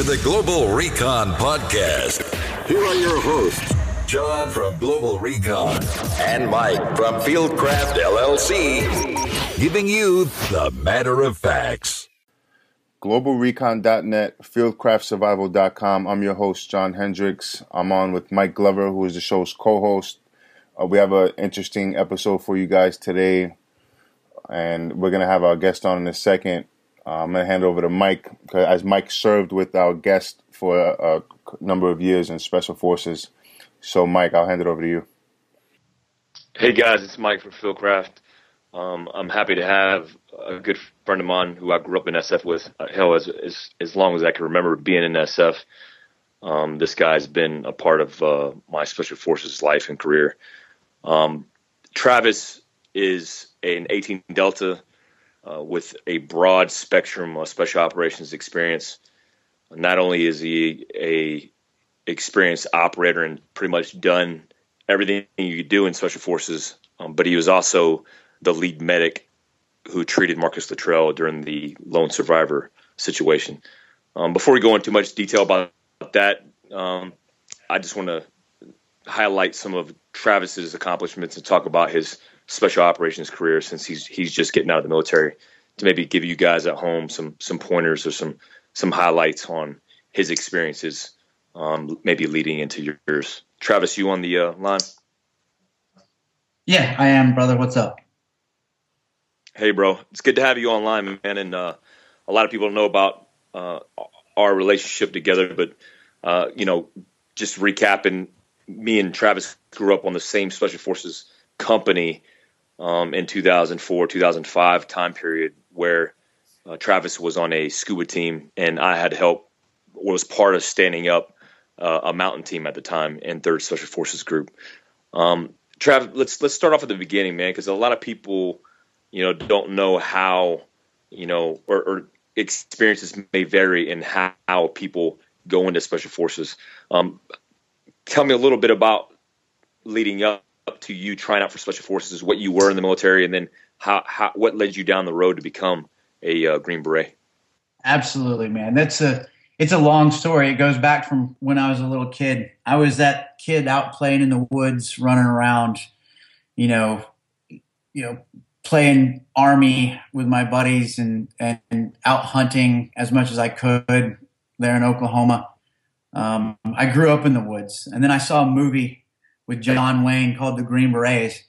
To the Global Recon Podcast. Here are your hosts, John from Global Recon and Mike from Fieldcraft LLC, giving you the matter of facts. GlobalRecon.net, FieldcraftSurvival.com. I'm your host, John Hendricks. I'm on with Mike Glover, who is the show's co host. Uh, we have an interesting episode for you guys today, and we're going to have our guest on in a second. I'm going to hand over to Mike, as Mike served with our guest for a, a number of years in Special Forces. So, Mike, I'll hand it over to you. Hey guys, it's Mike from Fieldcraft. Um, I'm happy to have a good friend of mine who I grew up in SF with. Uh, hell, as, as as long as I can remember being in SF, um, this guy's been a part of uh, my Special Forces life and career. Um, Travis is an 18 Delta uh, with a broad spectrum of special operations experience. Not only is he a experienced operator and pretty much done everything you could do in special forces, um, but he was also the lead medic who treated Marcus Luttrell during the lone survivor situation. Um, before we go into much detail about that, um, I just want to highlight some of Travis's accomplishments and talk about his special operations career since he's he's just getting out of the military to maybe give you guys at home some some pointers or some some highlights on his experiences, um, maybe leading into yours. Travis, you on the uh, line? Yeah, I am, brother. What's up? Hey, bro. It's good to have you online, man. And uh, a lot of people know about uh, our relationship together, but uh, you know, just recapping, me and Travis grew up on the same special forces company um, in 2004, 2005 time period where uh, Travis was on a scuba team and I had help was part of standing up uh, a mountain team at the time in Third Special Forces Group. Um, Travis, let's let's start off at the beginning, man, because a lot of people, you know, don't know how, you know, or, or experiences may vary in how, how, people go into special forces. Um, tell me a little bit about leading up to you trying out for special forces, what you were in the military, and then how, how what led you down the road to become a uh, Green Beret. Absolutely, man. That's a it's a long story. It goes back from when I was a little kid. I was that kid out playing in the woods, running around, you know, you know, playing army with my buddies and and out hunting as much as I could there in Oklahoma. Um, I grew up in the woods, and then I saw a movie with John Wayne called The Green Berets,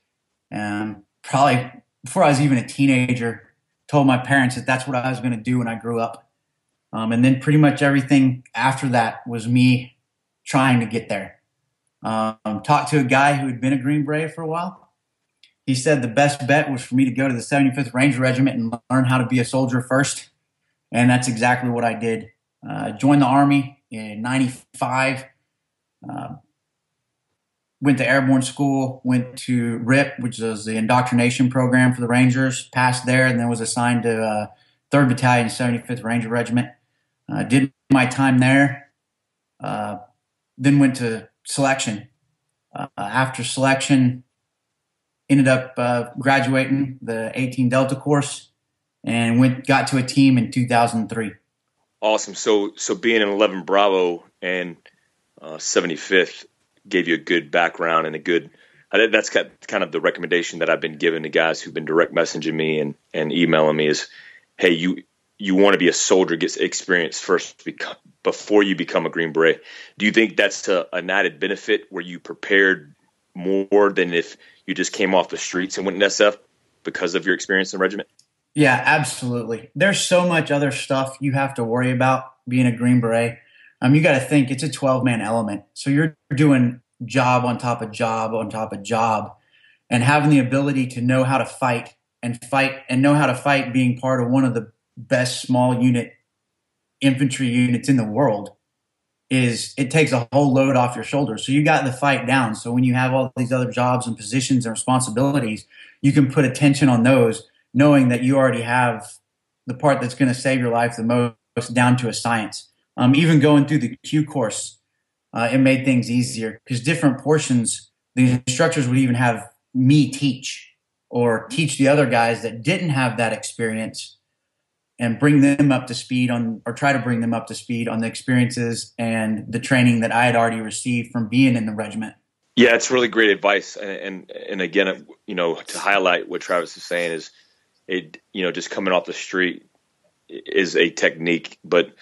and probably before I was even a teenager, told my parents that that's what I was going to do when I grew up. Um, and then pretty much everything after that was me trying to get there. Um, talked to a guy who had been a Green Beret for a while. He said the best bet was for me to go to the 75th Ranger Regiment and learn how to be a soldier first. And that's exactly what I did. Uh, joined the Army in 95. Uh, went to airborne school, went to RIP, which was the indoctrination program for the Rangers, passed there, and then was assigned to uh, 3rd Battalion, 75th Ranger Regiment. Uh, did my time there. Uh, then went to selection. Uh, after selection, ended up uh, graduating the 18 Delta course and went got to a team in 2003. Awesome. So so being an 11 Bravo and 75th uh, gave you a good background and a good that's kind of the recommendation that I've been given to guys who've been direct messaging me and, and emailing me is, hey, you you want to be a soldier, get experience first before you become a Green Beret. Do you think that's a, an added benefit where you prepared more than if you just came off the streets and went in SF because of your experience in regiment? Yeah, absolutely. There's so much other stuff you have to worry about being a Green Beret. Um, you got to think it's a 12 man element. So you're doing job on top of job on top of job and having the ability to know how to fight and fight and know how to fight being part of one of the best small unit infantry units in the world is it takes a whole load off your shoulders. So you got the fight down. So when you have all these other jobs and positions and responsibilities, you can put attention on those, knowing that you already have the part that's going to save your life the most down to a science. Um, even going through the Q course, uh, it made things easier because different portions, the instructors would even have me teach or teach the other guys that didn't have that experience and bring them up to speed on, or try to bring them up to speed on the experiences and the training that I had already received from being in the regiment. Yeah, it's really great advice, and and, and again, you know, to highlight what Travis is saying is, it you know, just coming off the street is a technique, but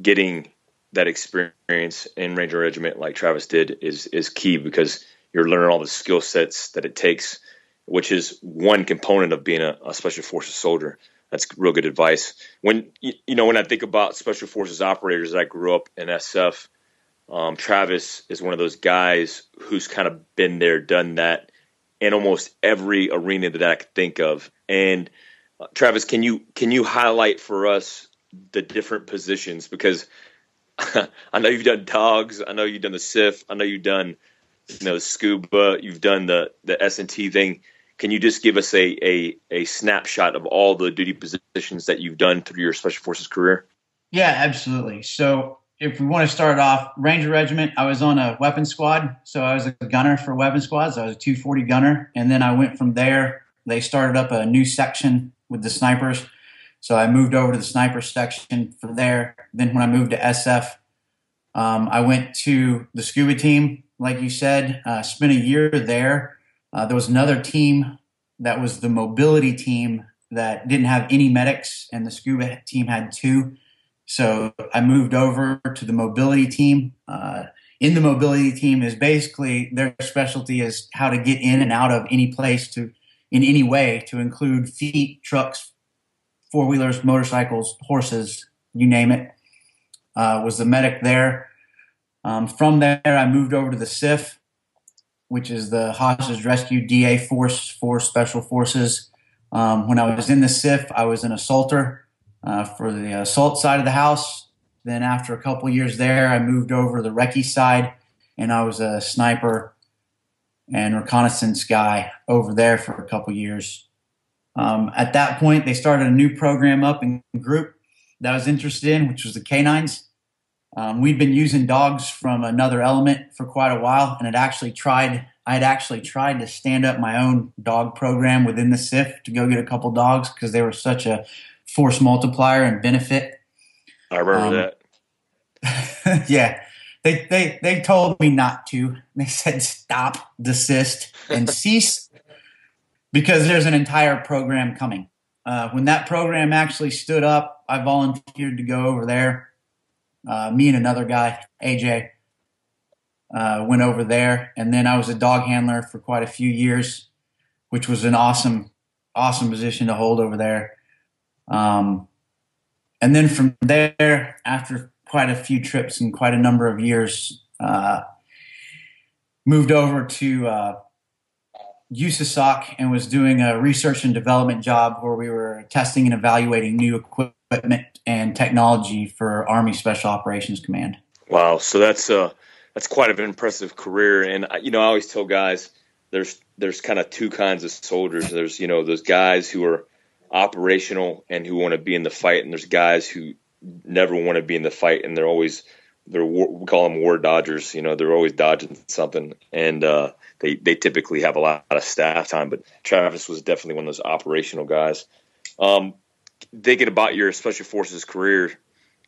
getting that experience in Ranger Regiment like Travis did is is key because you're learning all the skill sets that it takes, which is one component of being a, a special forces soldier. That's real good advice. When you know when I think about special forces operators, I grew up in SF. Um, Travis is one of those guys who's kind of been there, done that in almost every arena that I could think of. And uh, Travis, can you can you highlight for us the different positions because I know you've done dogs, I know you've done the CIF, I know you've done you know scuba, you've done the the S and T thing. Can you just give us a, a a snapshot of all the duty positions that you've done through your special forces career? Yeah, absolutely. So if we want to start off, Ranger Regiment, I was on a weapon squad. So I was a gunner for weapon squads. I was a 240 gunner. And then I went from there. They started up a new section with the snipers. So I moved over to the sniper section from there. Then when I moved to SF, um, I went to the scuba team, like you said, uh, spent a year there. Uh, there was another team that was the mobility team that didn't have any medics, and the scuba team had two. So I moved over to the mobility team. Uh, in the mobility team is basically their specialty is how to get in and out of any place to in any way to include feet, trucks, four wheelers, motorcycles, horses, you name it. Uh, was the medic there. Um, from there, I moved over to the CIF, which is the Hostage Rescue DA Force for Special Forces. Um, when I was in the CIF, I was an assaulter uh, for the assault side of the house. Then, after a couple years there, I moved over to the recce side, and I was a sniper and reconnaissance guy over there for a couple years. Um, at that point, they started a new program up in group that I was interested in, which was the canines. Um, we'd been using dogs from another element for quite a while, and had actually tried. I had actually tried to stand up my own dog program within the CIF to go get a couple dogs because they were such a force multiplier and benefit. I remember um, that. yeah, they they they told me not to. They said stop, desist, and cease because there's an entire program coming. Uh, when that program actually stood up, I volunteered to go over there. Uh, me and another guy, AJ, uh, went over there, and then I was a dog handler for quite a few years, which was an awesome, awesome position to hold over there. Um, and then from there, after quite a few trips and quite a number of years. Uh, moved over to uh, USASOC and was doing a research and development job where we were testing and evaluating new equipment and technology for Army Special Operations Command. Wow, so that's uh, that's quite an impressive career. And you know, I always tell guys there's there's kind of two kinds of soldiers. There's you know those guys who are operational and who want to be in the fight, and there's guys who never want to be in the fight, and they're always they're we call them war dodgers. You know, they're always dodging something, and uh, they they typically have a lot of staff time. But Travis was definitely one of those operational guys. Um, thinking about your special forces career,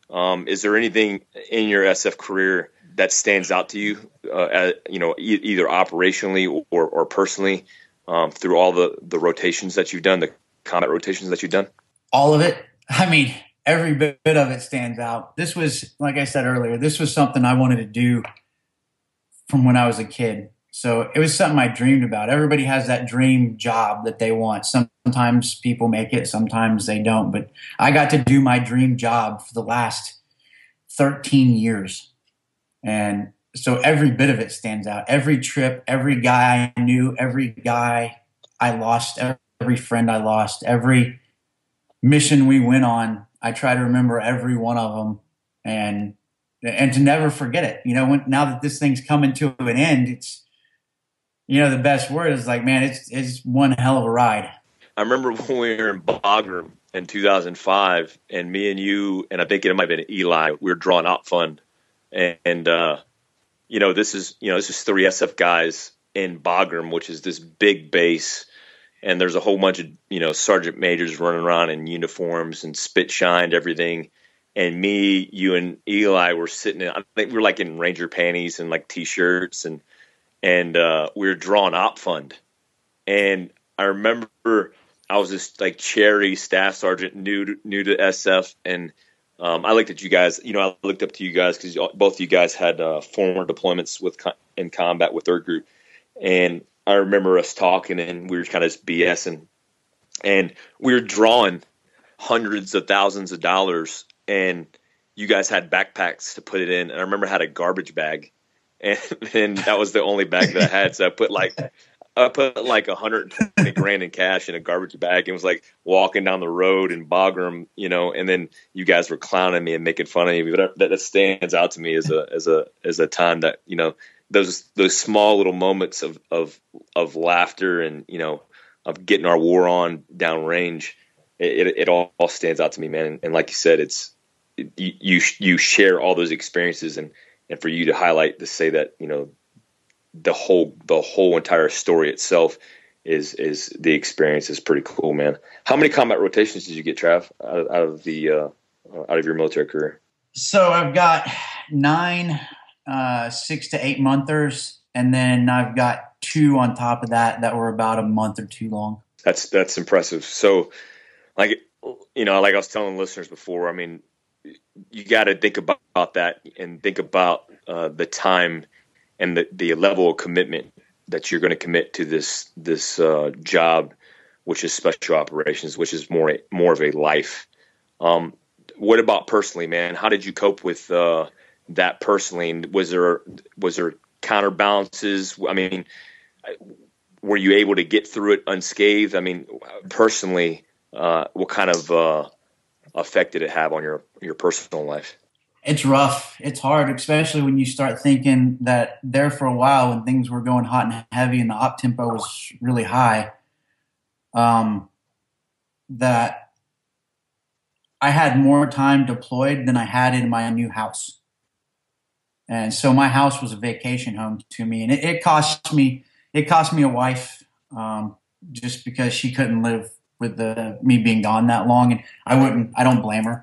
um, is there anything in your SF career that stands out to you? Uh, at, you know, e- either operationally or, or personally um, through all the the rotations that you've done, the combat rotations that you've done. All of it. I mean, every bit of it stands out. This was, like I said earlier, this was something I wanted to do from when I was a kid. So it was something I dreamed about. Everybody has that dream job that they want. Sometimes people make it, sometimes they don't. But I got to do my dream job for the last 13 years. And so every bit of it stands out. Every trip, every guy I knew, every guy I lost, every friend I lost, every mission we went on I try to remember every one of them and and to never forget it. You know, when, now that this thing's coming to an end, it's you know the best word is like, man, it's it's one hell of a ride. I remember when we were in Bagram in 2005, and me and you, and I think it might have been Eli, we were drawing out fund, and, and uh, you know this is you know this is three SF guys in Bagram, which is this big base. And there's a whole bunch of you know sergeant majors running around in uniforms and spit shined everything. And me you and eli were sitting in i think we were like in ranger panties and like t-shirts and and uh, we were drawing op fund. And i remember i was this like cherry staff sergeant new to, new to sf and um, I looked at you guys. You know, I looked up to you guys because both of you guys had uh, former deployments with in combat with Third Group, and I remember us talking and we were kind of just BSing, and we were drawing hundreds of thousands of dollars, and you guys had backpacks to put it in, and I remember I had a garbage bag, and, then that was the only bag that I had, so I put like I put like 120 grand in cash in a garbage bag and was like walking down the road in Bagram, you know, and then you guys were clowning me and making fun of me. But that, that stands out to me as a as a as a time that you know those those small little moments of of of laughter and you know of getting our war on down range it, it, all, stands out to me man. And, and like you said it's you, you you share all those experiences and and for you to highlight to say that you know the whole the whole entire story itself is is the experience is pretty cool man how many combat rotations did you get trav out of, out of the uh, out of your military career so i've got nine uh, six to eight monthers, and then I've got two on top of that that were about a month or two long. That's that's impressive. So, like you know, like I was telling listeners before, I mean, you got to think about that and think about uh, the time and the the level of commitment that you're going to commit to this this uh, job, which is special operations, which is more more of a life. Um, what about personally, man? How did you cope with uh, that personally? Was there was there counterbalances? I mean, were you able to get through it unscathed? I mean, personally, uh, what kind of uh, effect did it have on your your personal life? It's rough. It's hard, especially when you start thinking that there for a while when things were going hot and heavy and the op tempo was really high. Um, that I had more time deployed than I had in my new house. And so my house was a vacation home to me, and it, it cost me it cost me a wife um, just because she couldn't live with the me being gone that long, and I wouldn't. I don't blame her.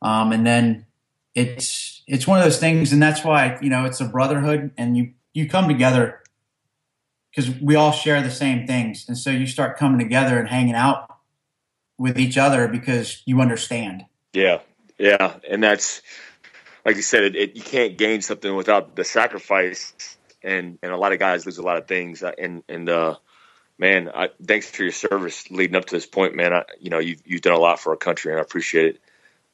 Um, and then it's it's one of those things, and that's why you know it's a brotherhood, and you you come together because we all share the same things, and so you start coming together and hanging out with each other because you understand. Yeah, yeah, and that's like you said, it, it, you can't gain something without the sacrifice, and and a lot of guys lose a lot of things. And and uh, man, I, thanks for your service leading up to this point, man. I, you know, you've you've done a lot for our country, and I appreciate it.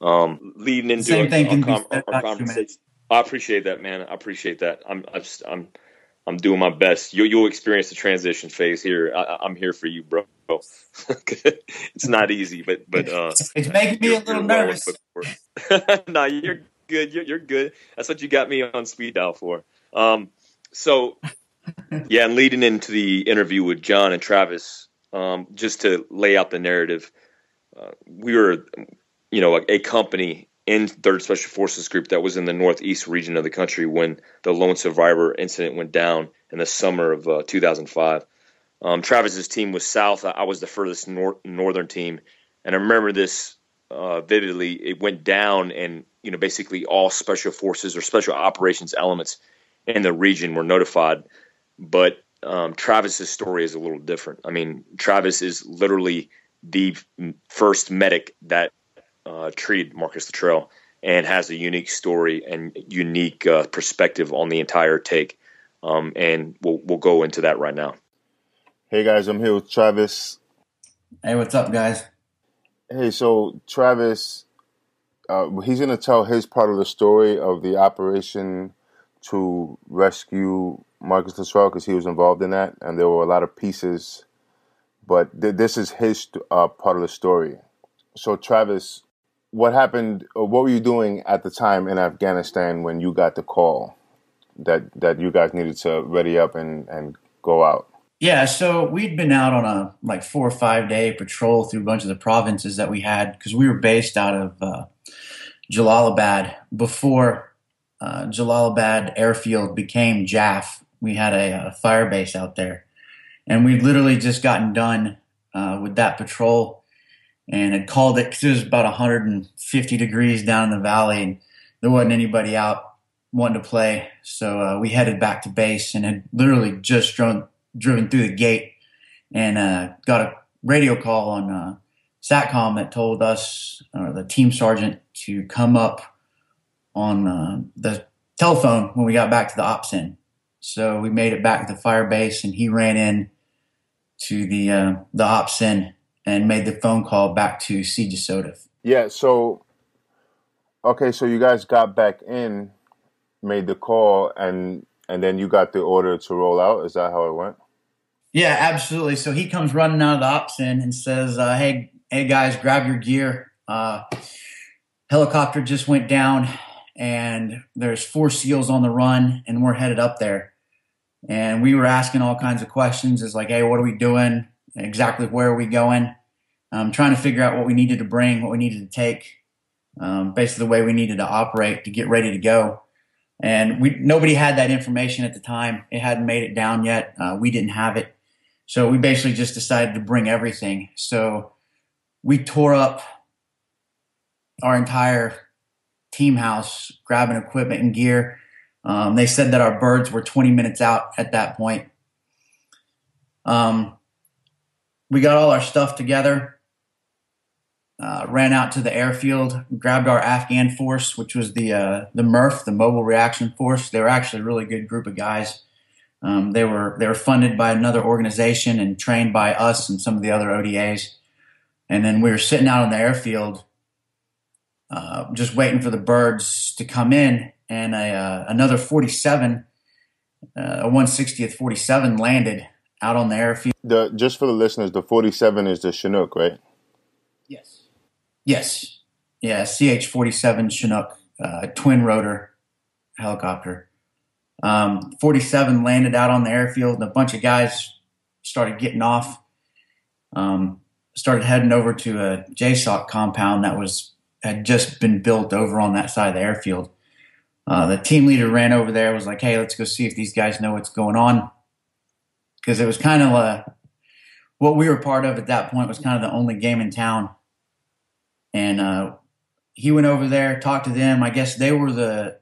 Um, leading into Same thing our, our, our conversation, I appreciate that, man. I appreciate that. I'm I'm I'm, I'm doing my best. You you'll experience the transition phase here. I, am here for you, bro. it's not easy, but but uh, it's making me a little nervous. no, you're good. You're, you're good. That's what you got me on speed dial for. Um, so, yeah, and leading into the interview with John and Travis, um, just to lay out the narrative, uh, we were, you know, a, a, company in Third Special Forces Group that was in the northeast region of the country when the lone survivor incident went down in the summer of uh, 2005. Um, Travis's team was south. I was the furthest nor- northern team, and I remember this uh, vividly. It went down, and you know, basically all special forces or special operations elements in the region were notified. But um, Travis's story is a little different. I mean, Travis is literally the first medic that uh, treated Marcus Luttrell and has a unique story and unique uh, perspective on the entire take. Um, and we'll we'll go into that right now. Hey guys, I'm here with Travis. Hey, what's up, guys? Hey, so Travis, uh, he's going to tell his part of the story of the operation to rescue Marcus Luttrell because he was involved in that, and there were a lot of pieces. But th- this is his uh, part of the story. So, Travis, what happened? what were you doing at the time in Afghanistan when you got the call that that you guys needed to ready up and and go out? Yeah, so we'd been out on a like four or five day patrol through a bunch of the provinces that we had because we were based out of uh, Jalalabad before uh, Jalalabad airfield became JAF. We had a, a, fire base out there, and we'd literally just gotten done uh, with that patrol and had called it because it was about 150 degrees down in the valley and there wasn't anybody out wanting to play. So uh, we headed back to base and had literally just driven, driven through the gate and uh, got a radio call on uh, SATCOM that told us, uh, the team sergeant, to come up on uh, the telephone when we got back to the ops in. So we made it back to the fire base, and he ran in to the uh, the ops in and made the phone call back to CJSOTF. Yeah. So, okay, so you guys got back in, made the call, and and then you got the order to roll out. Is that how it went? Yeah, absolutely. So he comes running out of the ops in and says, uh, "Hey, hey guys, grab your gear. Uh, helicopter just went down, and there's four seals on the run, and we're headed up there." And we were asking all kinds of questions, as like, "Hey, what are we doing? Exactly where are we going?" Um, trying to figure out what we needed to bring, what we needed to take, um, basically the way we needed to operate to get ready to go and we nobody had that information at the time. It hadn't made it down yet. Uh, we didn't have it, so we basically just decided to bring everything. So we tore up our entire team house, grabbing equipment and gear. Um, they said that our birds were 20 minutes out at that point. Um, we got all our stuff together uh, ran out to the airfield, grabbed our Afghan force, which was the uh, the MRF, the Mobile Reaction Force. They were actually a really good group of guys. Um, they were they were funded by another organization and trained by us and some of the other ODAs. And then we were sitting out on the airfield, uh, just waiting for the birds to come in, and a uh, another 47, uh, a 160th 47 landed out on the airfield. The just for the listeners, the 47 is the Chinook, right? Yes. Yes. Yeah, CH 47 Chinook, uh, twin rotor helicopter. Um, 47 landed out on the airfield, and a bunch of guys started getting off. Um, started heading over to a JSOC compound that was had just been built over on that side of the airfield. Uh, the team leader ran over there, was like, "Hey, let's go see if these guys know what's going on," because it was kind of a what we were part of at that point was kind of the only game in town and uh, he went over there, talked to them. I guess they were the,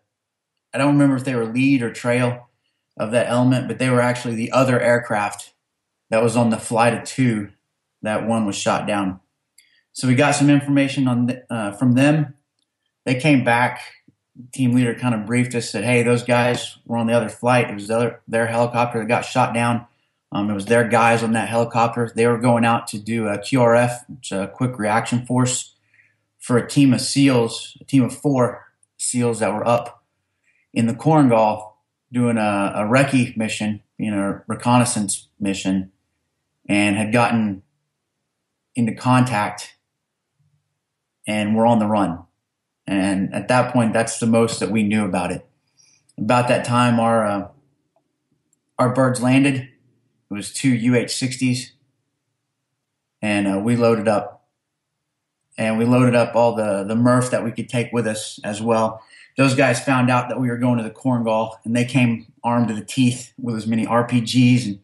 I don't remember if they were lead or trail of that element, but they were actually the other aircraft that was on the flight of two that one was shot down. So we got some information on uh, from them. They came back. Team leader kind of briefed us, said, "Hey, those guys were on the other flight. It was the other, their helicopter that got shot down. Um, it was their guys on that helicopter. They were going out to do a QRF, which a quick reaction force for a team of SEALs, a team of four SEALs that were up in the Korengal doing a, a recce mission, you know, reconnaissance mission, and had gotten into contact and we're on the run. And at that point, that's the most that we knew about it. About that time, our uh, our birds landed. It was two UH-60s, and uh, we loaded up and we loaded up all the the MRF that we could take with us as well. Those guys found out that we were going to the Korengal, and they came armed to the teeth with as many RPGs and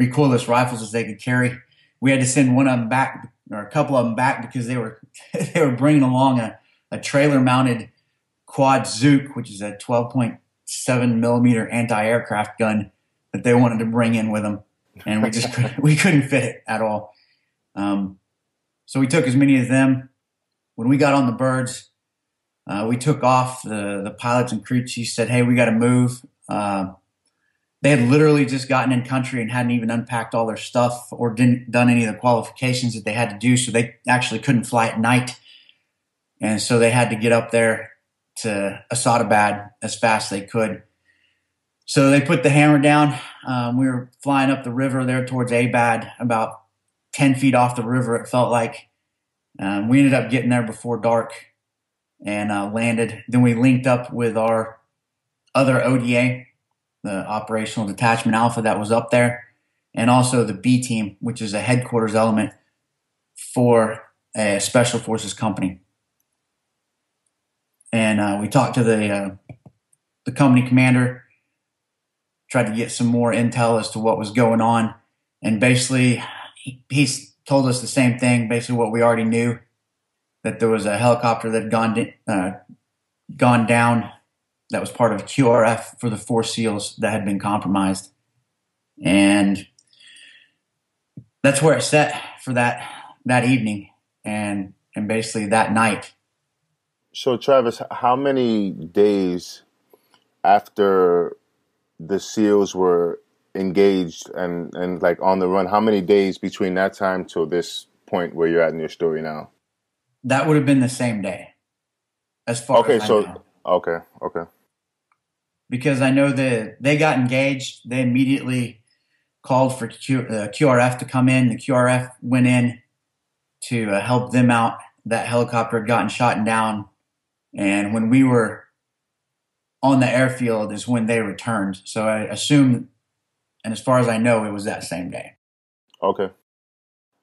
recoilless rifles as they could carry. We had to send one of them back, or a couple of them back, because they were they were bringing along a, a trailer mounted quad Zook, which is a 12.7 millimeter anti aircraft gun that they wanted to bring in with them, and we just couldn't, we couldn't fit it at all. Um, so we took as many of them when we got on the birds, uh, we took off. The the pilots and crew chief said, "Hey, we got to move." Uh, they had literally just gotten in country and hadn't even unpacked all their stuff or didn't done any of the qualifications that they had to do, so they actually couldn't fly at night, and so they had to get up there to Asadabad as fast as they could. So they put the hammer down. Um, we were flying up the river there towards Abad, about ten feet off the river. It felt like, um, we ended up getting there before dark and uh, landed. Then we linked up with our other ODA, the Operational Detachment Alpha that was up there, and also the B team, which is a headquarters element for a special forces company. And uh, we talked to the uh, the company commander, tried to get some more intel as to what was going on, and basically he, told us the same thing, basically what we already knew, that there was a helicopter that gone uh, gone down that was part of QRF for the four SEALs that had been compromised, and that's where it set for that that evening and and basically that night. So Travis, how many days after the SEALs were engaged and and like on the run, how many days between that time till this point where you're at in your story now? That would have been the same day. As far okay, as so okay, okay. Because I know that they got engaged, they immediately called for Q, uh, QRF to come in. The QRF went in to uh, help them out. That helicopter had gotten shot down, and when we were on the airfield is when they returned. So I assume, and as far as I know, it was that same day. Okay.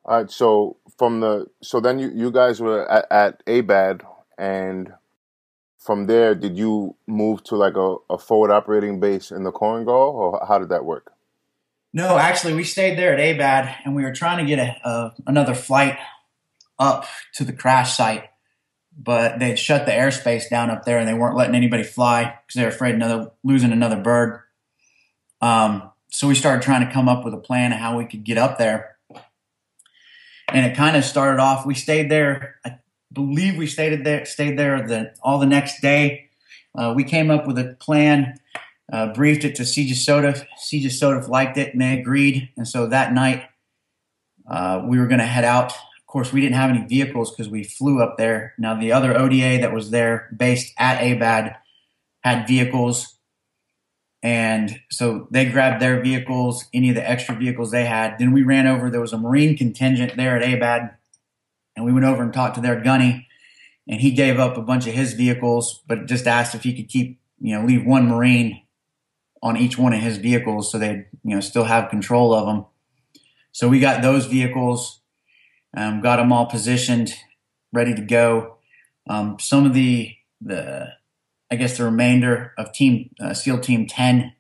All right. So from the so then you you guys were at, at ABAD, and from there, did you move to like a, a forward operating base in the Korengal, or how did that work? No, actually, we stayed there at ABAD, and we were trying to get a, a, another flight up to the crash site, but they'd shut the airspace down up there, and they weren't letting anybody fly because they were afraid of another, losing another bird. Um, so we started trying to come up with a plan of how we could get up there, and it kind of started off. We stayed there. I believe we stayed there. Stayed there the, all the next day. Uh, we came up with a plan uh, briefed it to CJSOTF. CJSOTF liked it and they agreed. And so that night, uh, we were going to head out. Of course, we didn't have any vehicles because we flew up there. Now, the other ODA that was there, based at ABAD, had vehicles. And so they grabbed their vehicles, any of the extra vehicles they had. Then we ran over. There was a Marine contingent there at ABAD. And we went over and talked to their gunny. And he gave up a bunch of his vehicles, but just asked if he could keep, you know, leave one Marine on each one of his vehicles so they you know still have control of them. So we got those vehicles, um, got them all positioned, ready to go. Um, some of the the I guess the remainder of team uh, SEAL Team Ten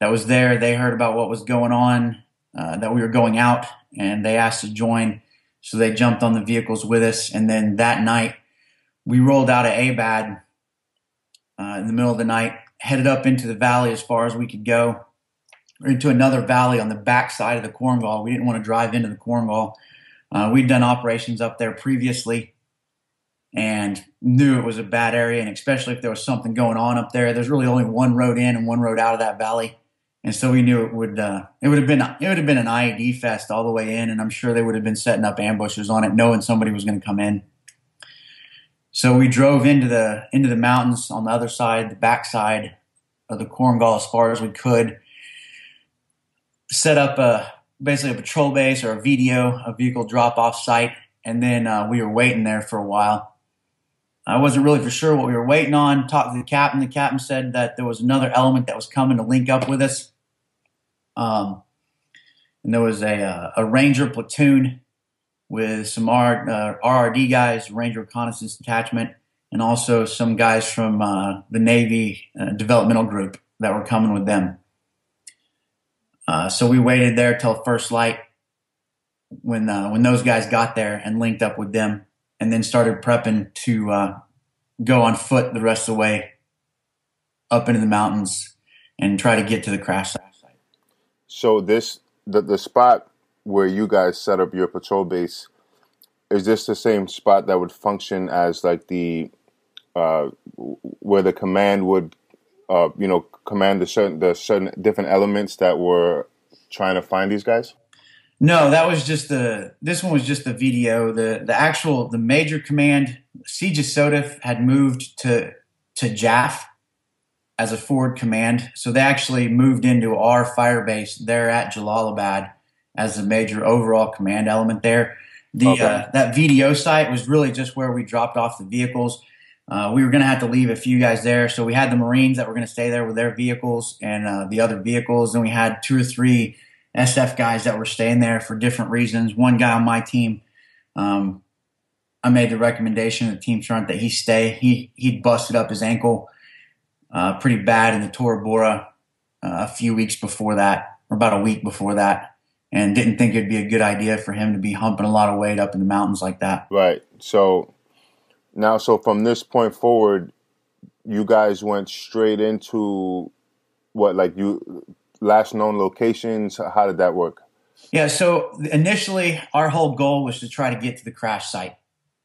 that was there, they heard about what was going on, uh, that we were going out, and they asked to join. So they jumped on the vehicles with us, and then that night we rolled out of ABAD uh, in the middle of the night headed up into the valley as far as we could go, or into another valley on the back side of the Korengal. We didn't want to drive into the Korengal. Uh, we'd done operations up there previously and knew it was a bad area, and especially if there was something going on up there. There's really only one road in and one road out of that valley, and so we knew it would uh, it would have been it would have been an IED fest all the way in, and I'm sure they would have been setting up ambushes on it, knowing somebody was going to come in. So we drove into the into the mountains on the other side, the backside of the Korengal as far as we could. Set up a basically a patrol base or a VDO, a vehicle drop off site, and then uh, we were waiting there for a while. I wasn't really for sure what we were waiting on. Talked to the captain. The captain said that there was another element that was coming to link up with us. Um, and there was a, uh, a ranger platoon with some R, uh, RRD guys, Ranger Reconnaissance Detachment, and also some guys from uh, the Navy uh, developmental group that were coming with them. Uh, so we waited there till first light when when those guys got there and linked up with them, and then started prepping to go on foot the rest of the way up into the mountains and try to get to the crash site. So this the the spot where you guys set up your patrol base, is this the same spot that would function as like the uh, where the command would uh, you know command the certain the certain different elements that were trying to find these guys? No, that was just the. This one was just the VDO. The the actual the major command CJSOTF had moved to to JAF as a forward command, so they actually moved into our fire base there at Jalalabad as a major overall command element there. The okay. uh, that VDO site was really just where we dropped off the vehicles. Uh, we were going to have to leave a few guys there, so we had the Marines that were going to stay there with their vehicles and uh, the other vehicles. Then we had two or three SF guys that were staying there for different reasons. One guy on my team, um, I made the recommendation to the team front that he stay. He he'd busted up his ankle uh, pretty bad in the Tora Bora uh, a few weeks before that, or about a week before that and didn't think it'd be a good idea for him to be humping a lot of weight up in the mountains like that. Right. So now, so from this point forward, you guys went straight into what, like you last known locations? How did that work? Yeah. So initially, our whole goal was to try to get to the crash site.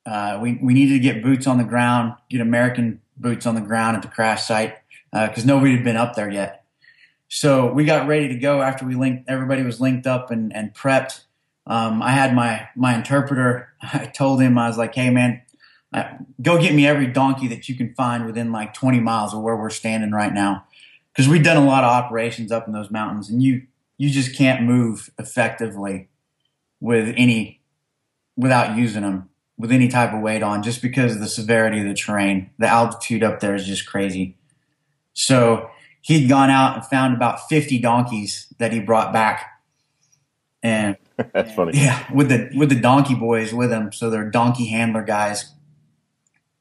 Uh, we we needed to get boots on the ground, get American boots on the ground at the crash site because uh, nobody had been up there yet. So we got ready to go after we linked. Everybody was linked up and, and prepped. Um, I had my my interpreter. I told him I was like, "Hey, man, go get me every donkey that you can find within like 20 miles of where we're standing right now." Because we've done a lot of operations up in those mountains, and you you just can't move effectively with any without using them with any type of weight on, just because of the severity of the terrain. The altitude up there is just crazy. So he'd gone out and found about 50 donkeys that he brought back. And that's funny. Yeah, with the with the donkey boys with him, so they're donkey handler guys.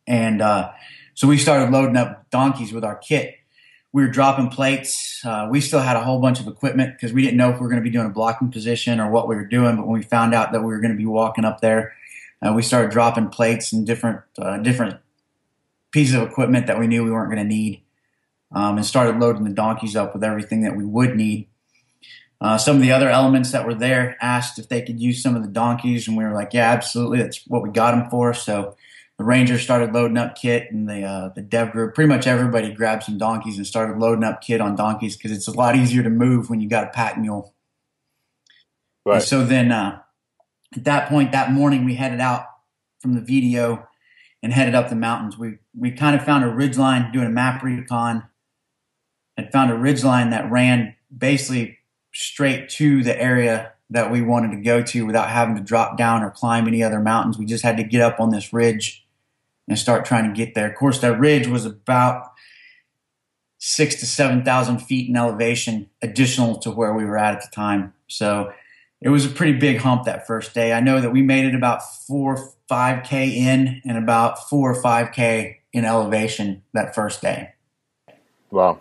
And uh, so we started loading up donkeys with our kit. We were dropping plates. Uh, we still had a whole bunch of equipment because we didn't know if we were going to be doing a blocking position or what we were doing. But when we found out that we were going to be walking up there, uh, we started dropping plates and different uh, different pieces of equipment that we knew we weren't going to need um, and started loading the donkeys up with everything that we would need. Uh, some of the other elements that were there asked if they could use some of the donkeys, and we were like, "Yeah, absolutely. That's what we got them for." So the Rangers started loading up kit, and the uh, the dev group, pretty much everybody grabbed some donkeys and started loading up kit on donkeys because it's a lot easier to move when you got a pack mule. Right. And so then, uh, at that point, that morning, we headed out from the VDO and headed up the mountains. We we kind of found a ridge line doing a map recon and found a ridge line that ran basically straight to the area that we wanted to go to without having to drop down or climb any other mountains. We just had to get up on this ridge and start trying to get there. Of course, that ridge was about six to 7,000 feet in elevation additional to where we were at at the time. So it was a pretty big hump that first day. I know that we made it about four, 5K in and about four or 5K in elevation that first day. Wow.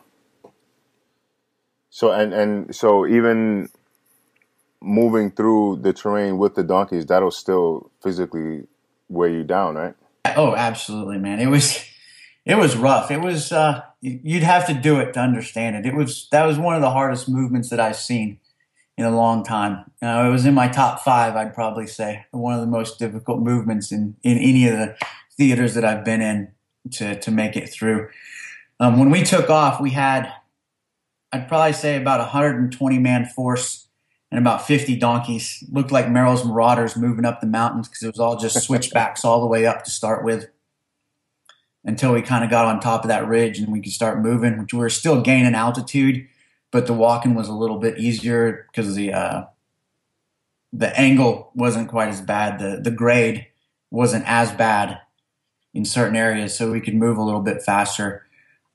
So and and so even moving through the terrain with the donkeys, that'll still physically weigh you down, right? Oh, absolutely, man. It was it was rough. It was uh, you'd have to do it to understand it. It was that was one of the hardest movements that I've seen in a long time. Uh, it was in my top five, I'd probably say, one of the most difficult movements in in any of the theaters that I've been in to to make it through. Um, when we took off, we had I'd probably say about 120 man force and about 50 donkeys. Looked like Merrill's Marauders moving up the mountains because it was all just switchbacks all the way up to start with until we kind of got on top of that ridge and we could start moving, which we were still gaining altitude, but the walking was a little bit easier because the uh, the angle wasn't quite as bad. The the grade wasn't as bad in certain areas, so we could move a little bit faster.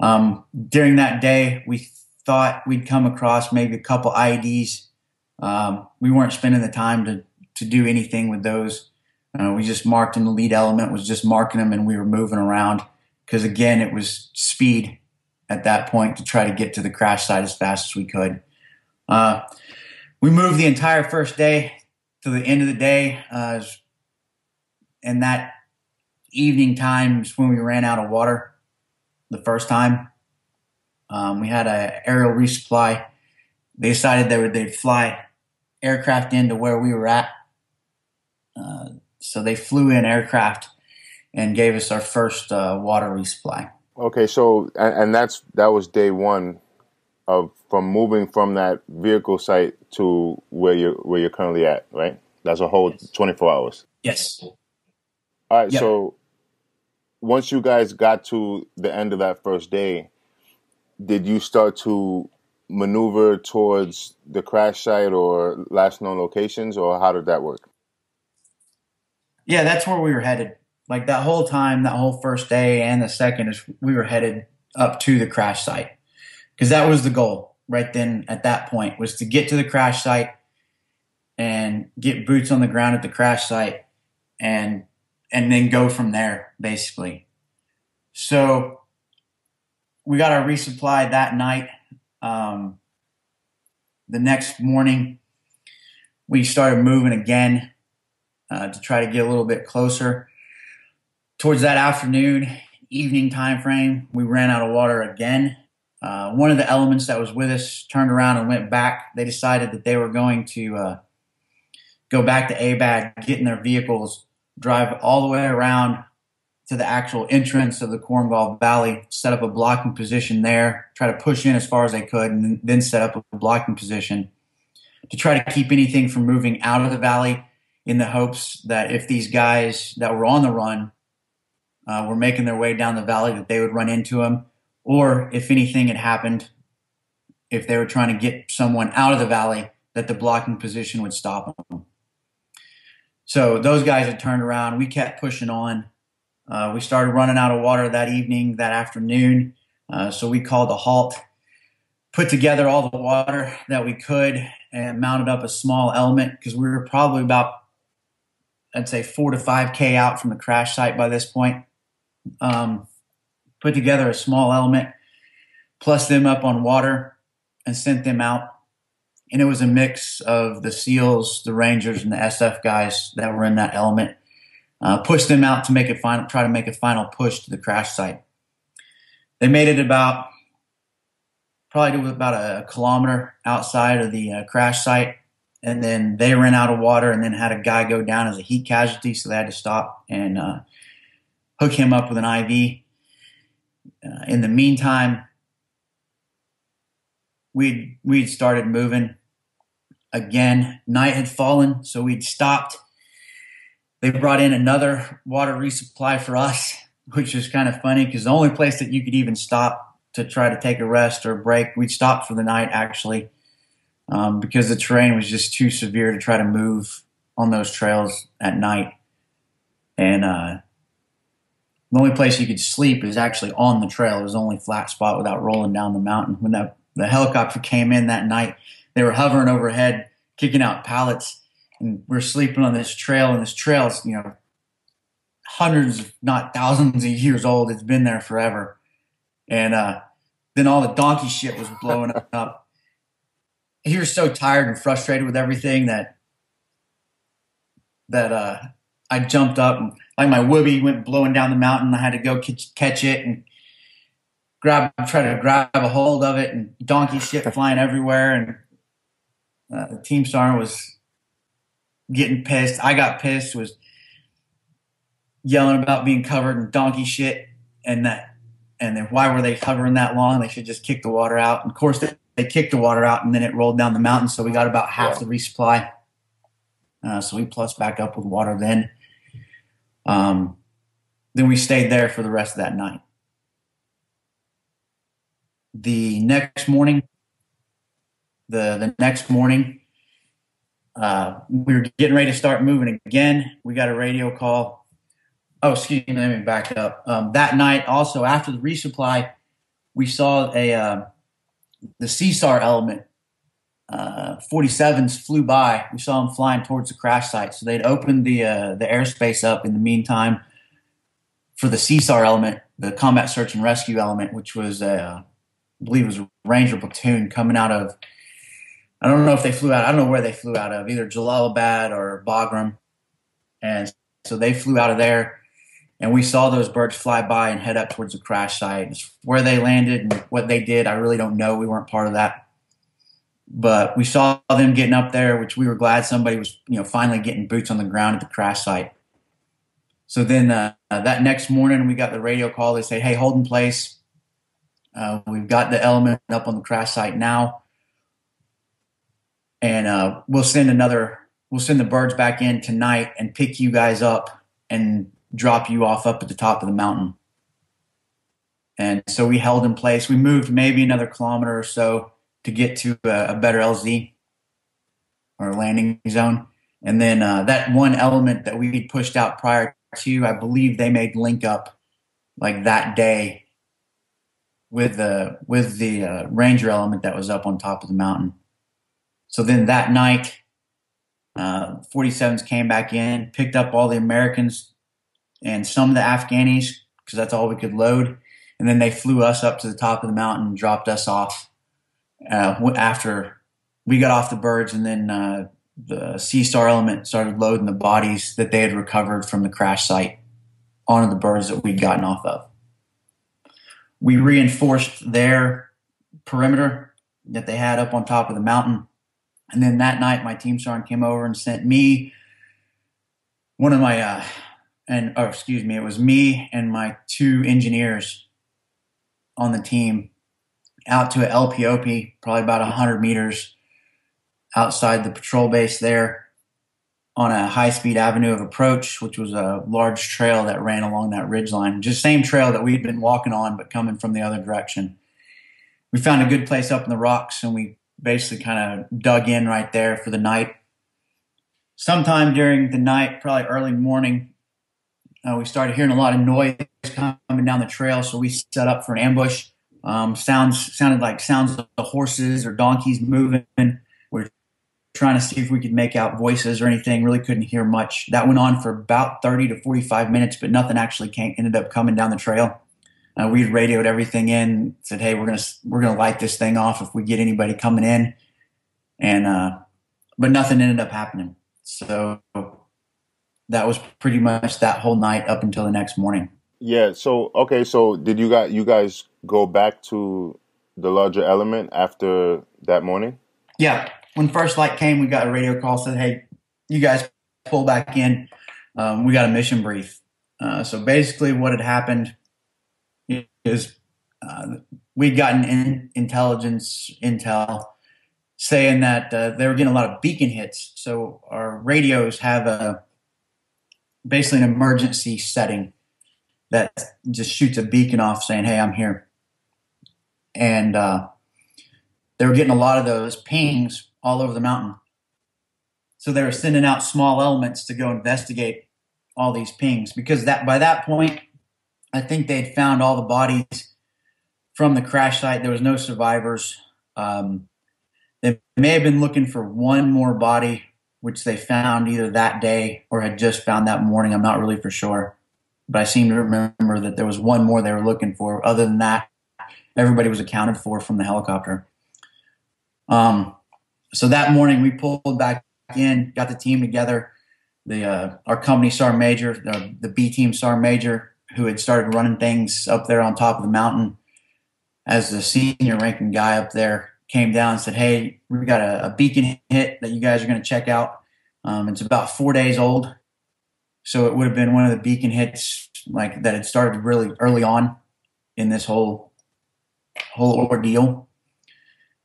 Um, during that day, we thought we'd come across maybe a couple IEDs. Um, we weren't spending the time to, to do anything with those. Uh, we just marked them. The lead element was just marking them, and we were moving around because again, it was speed at that point to try to get to the crash site as fast as we could. Uh, we moved the entire first day to the end of the day, uh, and that evening time is when we ran out of water the first time. Um, we had an aerial resupply. They decided they would they'd fly aircraft into where we were at. Uh, so they flew in aircraft and gave us our first uh, water resupply. Okay, so and, and, that's that was day one of from moving from that vehicle site to where you where you're currently at, right? That's a whole yes. 24 hours. Yes. All right. Yep. So once you guys got to the end of that first day, did you start to maneuver towards the crash site or last known locations, or how did that work? Yeah, that's where we were headed. Like that whole time, that whole first day and the second is we were headed up to the crash site because that was the goal right then at that point was to get to the crash site and get boots on the ground at the crash site and and then go from there basically. So we got our resupply that night. Um, the next morning, we started moving again uh, to try to get a little bit closer. Towards that afternoon, evening time frame, we ran out of water again. Uh, one of the elements that was with us turned around and went back. They decided that they were going to uh, go back to ABAD, get in their vehicles, drive all the way around to the actual entrance of the Korengal Valley, set up a blocking position there, try to push in as far as they could, and then set up a blocking position to try to keep anything from moving out of the valley in the hopes that if these guys that were on the run uh, were making their way down the valley, that they would run into them, or if anything had happened, if they were trying to get someone out of the valley, that the blocking position would stop them. So those guys had turned around. We kept pushing on. Uh, we started running out of water that evening, that afternoon. Uh, so we called a halt, put together all the water that we could, and mounted up a small element because we were probably about, I'd say, four to five K out from the crash site by this point. Um, put together a small element, plus them up on water, and sent them out. And it was a mix of the SEALs, the Rangers, and the SF guys that were in that element uh, push them out to make a final, try to make a final push to the crash site. They made it about probably to about a kilometer outside of the uh, crash site, and then they ran out of water, and then had a guy go down as a heat casualty, so they had to stop and uh, hook him up with an IV. Uh, in the meantime, we'd we'd started moving again. Night had fallen, so we'd stopped they brought in another water resupply for us, which is kind of funny because the only place that you could even stop to try to take a rest or a break, we'd stop for the night actually, um, because the terrain was just too severe to try to move on those trails at night. And uh, the only place you could sleep is actually on the trail. It was the only flat spot without rolling down the mountain. When the, the helicopter came in that night, they were hovering overhead, kicking out pallets and we're sleeping on this trail, and this trail is, you know, hundreds, if not thousands of years old. It's been there forever. And uh, then all the donkey shit was blowing up. He was so tired and frustrated with everything that that uh, I jumped up and like my woobie went blowing down the mountain. I had to go catch, catch it and grab, try to grab a hold of it, and donkey shit flying everywhere. And uh, the team sergeant was getting pissed. I got pissed, was yelling about being covered in donkey shit and that and then why were they hovering that long? They should just kick the water out. And of course they, they kicked the water out and then it rolled down the mountain, so we got about half yeah. the resupply. Uh, so we plus back up with water then. Um, then we stayed there for the rest of that night. The next morning, the the next morning, uh, we were getting ready to start moving again. We got a radio call. Oh, excuse me, let me back up. Um, that night, also after the resupply, we saw a uh, the CSAR element. Uh, 47s flew by. We saw them flying towards the crash site. So they'd opened the uh, the airspace up in the meantime for the CSAR element, the combat search and rescue element, which was a, uh, I believe it was a Ranger platoon coming out of I don't know if they flew out. I don't know where they flew out of, either Jalalabad or Bagram. And so they flew out of there, and we saw those birds fly by and head up towards the crash site. Where they landed and what they did, I really don't know. We weren't part of that, but we saw them getting up there, which we were glad somebody was, you know, finally getting boots on the ground at the crash site. So then uh, uh, that next morning, we got the radio call. They say, "Hey, hold in place. Uh, we've got the element up on the crash site now." and uh, we'll send another we'll send the birds back in tonight and pick you guys up and drop you off up at the top of the mountain and so we held in place we moved maybe another kilometer or so to get to a, a better lz or landing zone. And then uh, that one element that we pushed out prior to i believe they made link up like that day with the with the uh, ranger element that was up on top of the mountain. So then that night, uh, 47s came back in, picked up all the Americans and some of the Afghanis because that's all we could load. And then they flew us up to the top of the mountain dropped us off uh, after we got off the birds. And then uh, the CSAR element started loading the bodies that they had recovered from the crash site onto the birds that we'd gotten off of. We reinforced their perimeter that they had up on top of the mountain. And then that night, my team sergeant came over and sent me one of my, uh, and oh, excuse me, it was me and my two engineers on the team out to a LPOP, probably about 100 meters outside the patrol base there on a high speed avenue of approach, which was a large trail that ran along that ridge line. Just same trail that we'd been walking on, but coming from the other direction. We found a good place up in the rocks and we basically kind of dug in right there for the night. Sometime during the night, probably early morning, uh, we started hearing a lot of noise coming down the trail, so we set up for an ambush. Um, sounds sounded like sounds of horses or donkeys moving. We're trying to see if we could make out voices or anything. Really couldn't hear much. That went on for about 30 to 45 minutes, but nothing actually came, ended up coming down the trail. Uh, we radioed everything in, said, "Hey, we're gonna we're gonna light this thing off if we get anybody coming in," and uh, but nothing ended up happening. So that was pretty much that whole night up until the next morning. Yeah. So okay. So did you guys you guys go back to the larger element after that morning? Yeah. When first light came, we got a radio call said, "Hey, you guys pull back in. Um, we got a mission brief." Uh, so basically, what had happened is uh, we'd gotten in intelligence intel saying that uh, they were getting a lot of beacon hits. So our radios have a basically an emergency setting that just shoots a beacon off saying, "Hey, I'm here," and uh, they were getting a lot of those pings all over the mountain. So they were sending out small elements to go investigate all these pings because that by that point, I think they'd found all the bodies from the crash site. There was no survivors. Um, they may have been looking for one more body, which they found either that day or had just found that morning. I'm not really for sure but I seem to remember that there was one more they were looking for. Other than that, everybody was accounted for from the helicopter. Um, so that morning we pulled back in, got the team together. The uh, our company sergeant major, the, the B team sergeant major, who had started running things up there on top of the mountain, as the senior ranking guy up there, came down and said, "Hey, we got a, a beacon hit that you guys are going to check out. Um, it's about four days old. So it would have been one of the beacon hits like that had started really early on in this whole whole ordeal.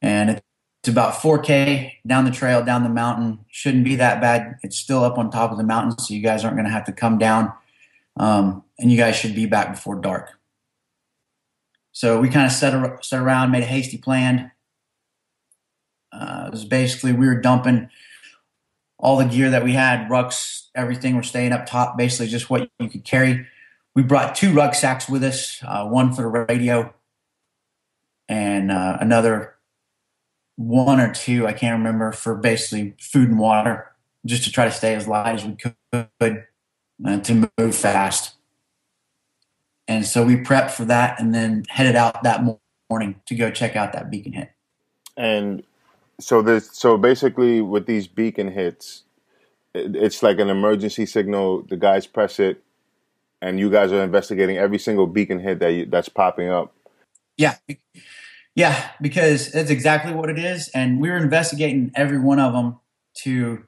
And it's about 4K down the trail, down the mountain. Shouldn't be that bad. It's still up on top of the mountain, so you guys aren't going to have to come down. Um, and you guys should be back before dark. So we kind of set, set around, made a hasty plan. Uh, it was basically we were dumping all the gear that we had, rucks, everything. We're staying up top, basically just what you could carry. We brought two rucksacks with us, uh, one for the radio and uh, another one or two, I can't remember, for basically food and water, just to try to stay as light as we could uh, to move fast. And so we prepped for that and then headed out that morning to go check out that beacon hit. And so there's so basically with these beacon hits, it's like an emergency signal. The guys press it, and you guys are investigating every single beacon hit that you, that's popping up. Yeah, yeah, because that's exactly what it is, and we were investigating every one of them to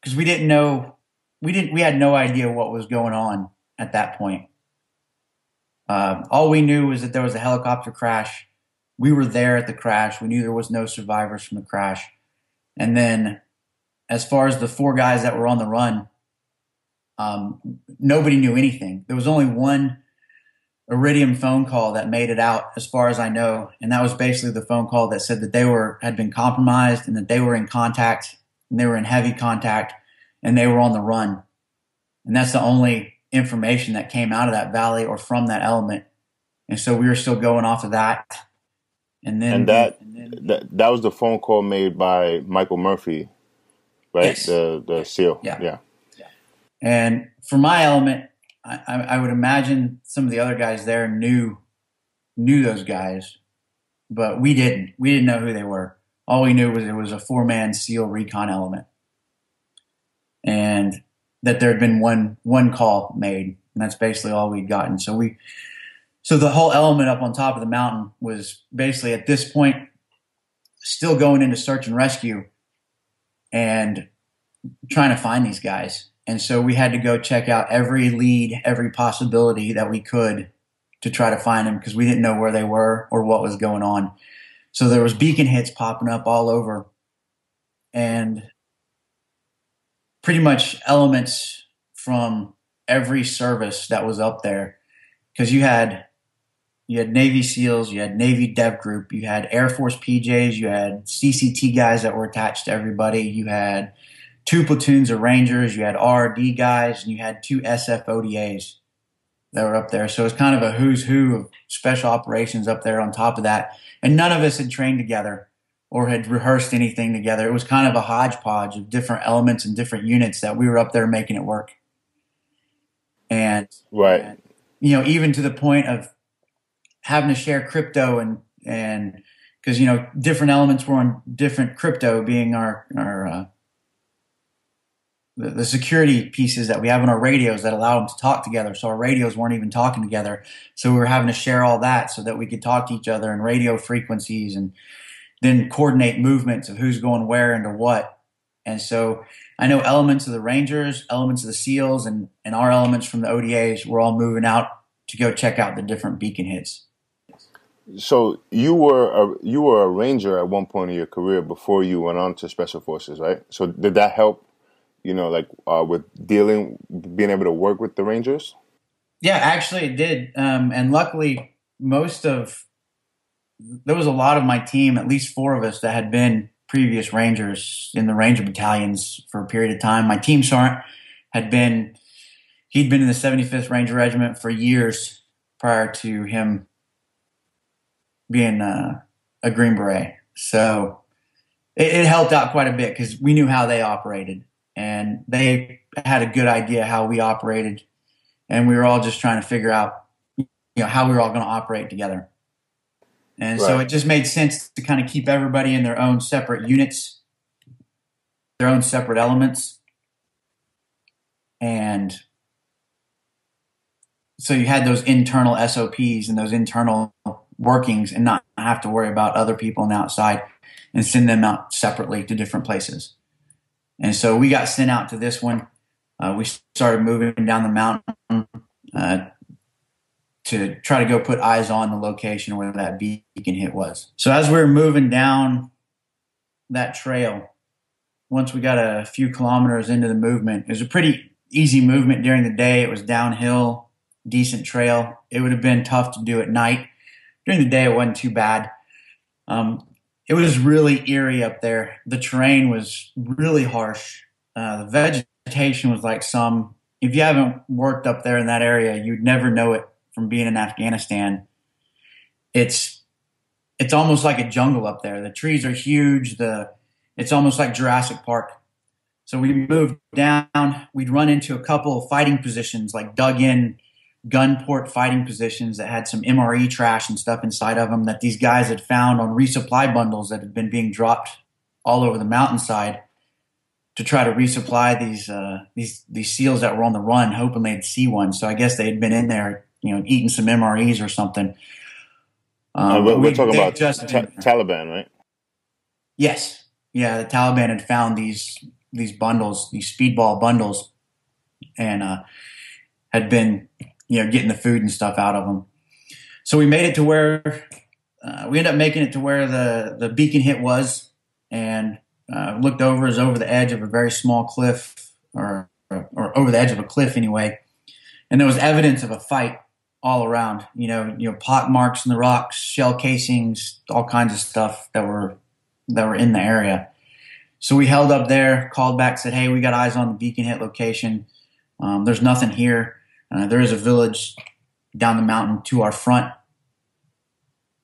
because we didn't know we didn't we had no idea what was going on at that point. Uh, all we knew was that there was a helicopter crash. We were there at the crash. We knew there was no survivors from the crash, and then as far as the four guys that were on the run, um, nobody knew anything. There was only one Iridium phone call that made it out, as far as I know, and that was basically the phone call that said that they were had been compromised and that they were in contact and they were in heavy contact and they were on the run. And that's the only information that came out of that valley or from that element. And so we were still going off of that. And then and that and then, that, that was the phone call made by Michael Murphy right? Yes. The the seal. Yeah. yeah. And for my element, I, I, would imagine some of the other guys there knew knew those guys, but we didn't. We didn't know who they were. All we knew was it was a four man SEAL recon element. And that there had been one one call made, and that's basically all we'd gotten. So we, so the whole element up on top of the mountain was basically at this point still going into search and rescue, and trying to find these guys. And so we had to go check out every lead, every possibility that we could to try to find them because we didn't know where they were or what was going on. So there was beacon hits popping up all over, and pretty much elements from every service that was up there because you had you had Navy SEALs, you had Navy Dev Group, you had Air Force PJs, you had CCT guys that were attached to everybody, you had two platoons of Rangers, you had RD guys, and you had two SFODAs that were up there. So it was kind of a who's who of special operations up there on top of that. And none of us had trained together or had rehearsed anything together. It was kind of a hodgepodge of different elements and different units that we were up there making it work. And right, and, you know, even to the point of having to share crypto and and because you know different elements were on different crypto, being our our uh, the, the security pieces that we have in our radios that allow them to talk together. So our radios weren't even talking together. So we were having to share all that so that we could talk to each other and radio frequencies and then coordinate movements of who's going where into what. And so I know elements of the Rangers, elements of the SEALs, and, and our elements from the ODAs were all moving out to go check out the different beacon hits. So you were a you were a ranger at one point in your career before you went on to special forces, right? So did that help you know, like uh, with dealing, being able to work with the Rangers? Yeah, actually, it did. Um, and luckily, most of there was a lot of my team, at least four of us, that had been previous Rangers in the Ranger battalions for a period of time. My team sergeant had been he'd been in the 75th Ranger Regiment for years prior to him being uh, a Green Beret. So it, it helped out quite a bit because we knew how they operated and they had a good idea how we operated, and we were all just trying to figure out, you know, how we were all going to operate together. And right. so it just made sense to kind of keep everybody in their own separate units, their own separate elements, and so you had those internal SOPs and those internal workings, and not have to worry about other people on the outside and send them out separately to different places. And so we got sent out to this one. Uh, we started moving down the mountain uh, to try to go put eyes on the location where that beacon hit was. So as we were moving down that trail, once we got a few kilometers into the movement, it was a pretty easy movement during the day. It was downhill, decent trail. It would have been tough to do at night. During the day, it wasn't too bad. Um, it was really eerie up there. The terrain was really harsh. Uh, the vegetation was like some. If you haven't worked up there in that area, you'd never know it from being in Afghanistan. It's it's almost like a jungle up there. The trees are huge. The it's almost like Jurassic Park. So we moved down. We'd run into a couple of fighting positions, like dug in gun port fighting positions that had some MRE trash and stuff inside of them that these guys had found on resupply bundles that had been being dropped all over the mountainside to try to resupply these uh, these these seals that were on the run, hoping they'd see one. So I guess they had been in there, you know, eating some MREs or something. Um, uh, we're, we, talking about Taliban, right? Yes, yeah. The Taliban had found these these bundles, these speedball bundles, and uh, had been you know, getting the food and stuff out of them. So we made it to where uh, we ended up making it to where the the beacon hit was, and uh, looked over is over the edge of a very small cliff, or or over the edge of a cliff anyway, and there was evidence of a fight all around. You know, you know, pot marks in the rocks, shell casings, all kinds of stuff that were that were in the area. So we held up there, called back, said, "Hey, we got eyes on the beacon hit location. Um, there's nothing here." Uh, there is a village down the mountain to our front,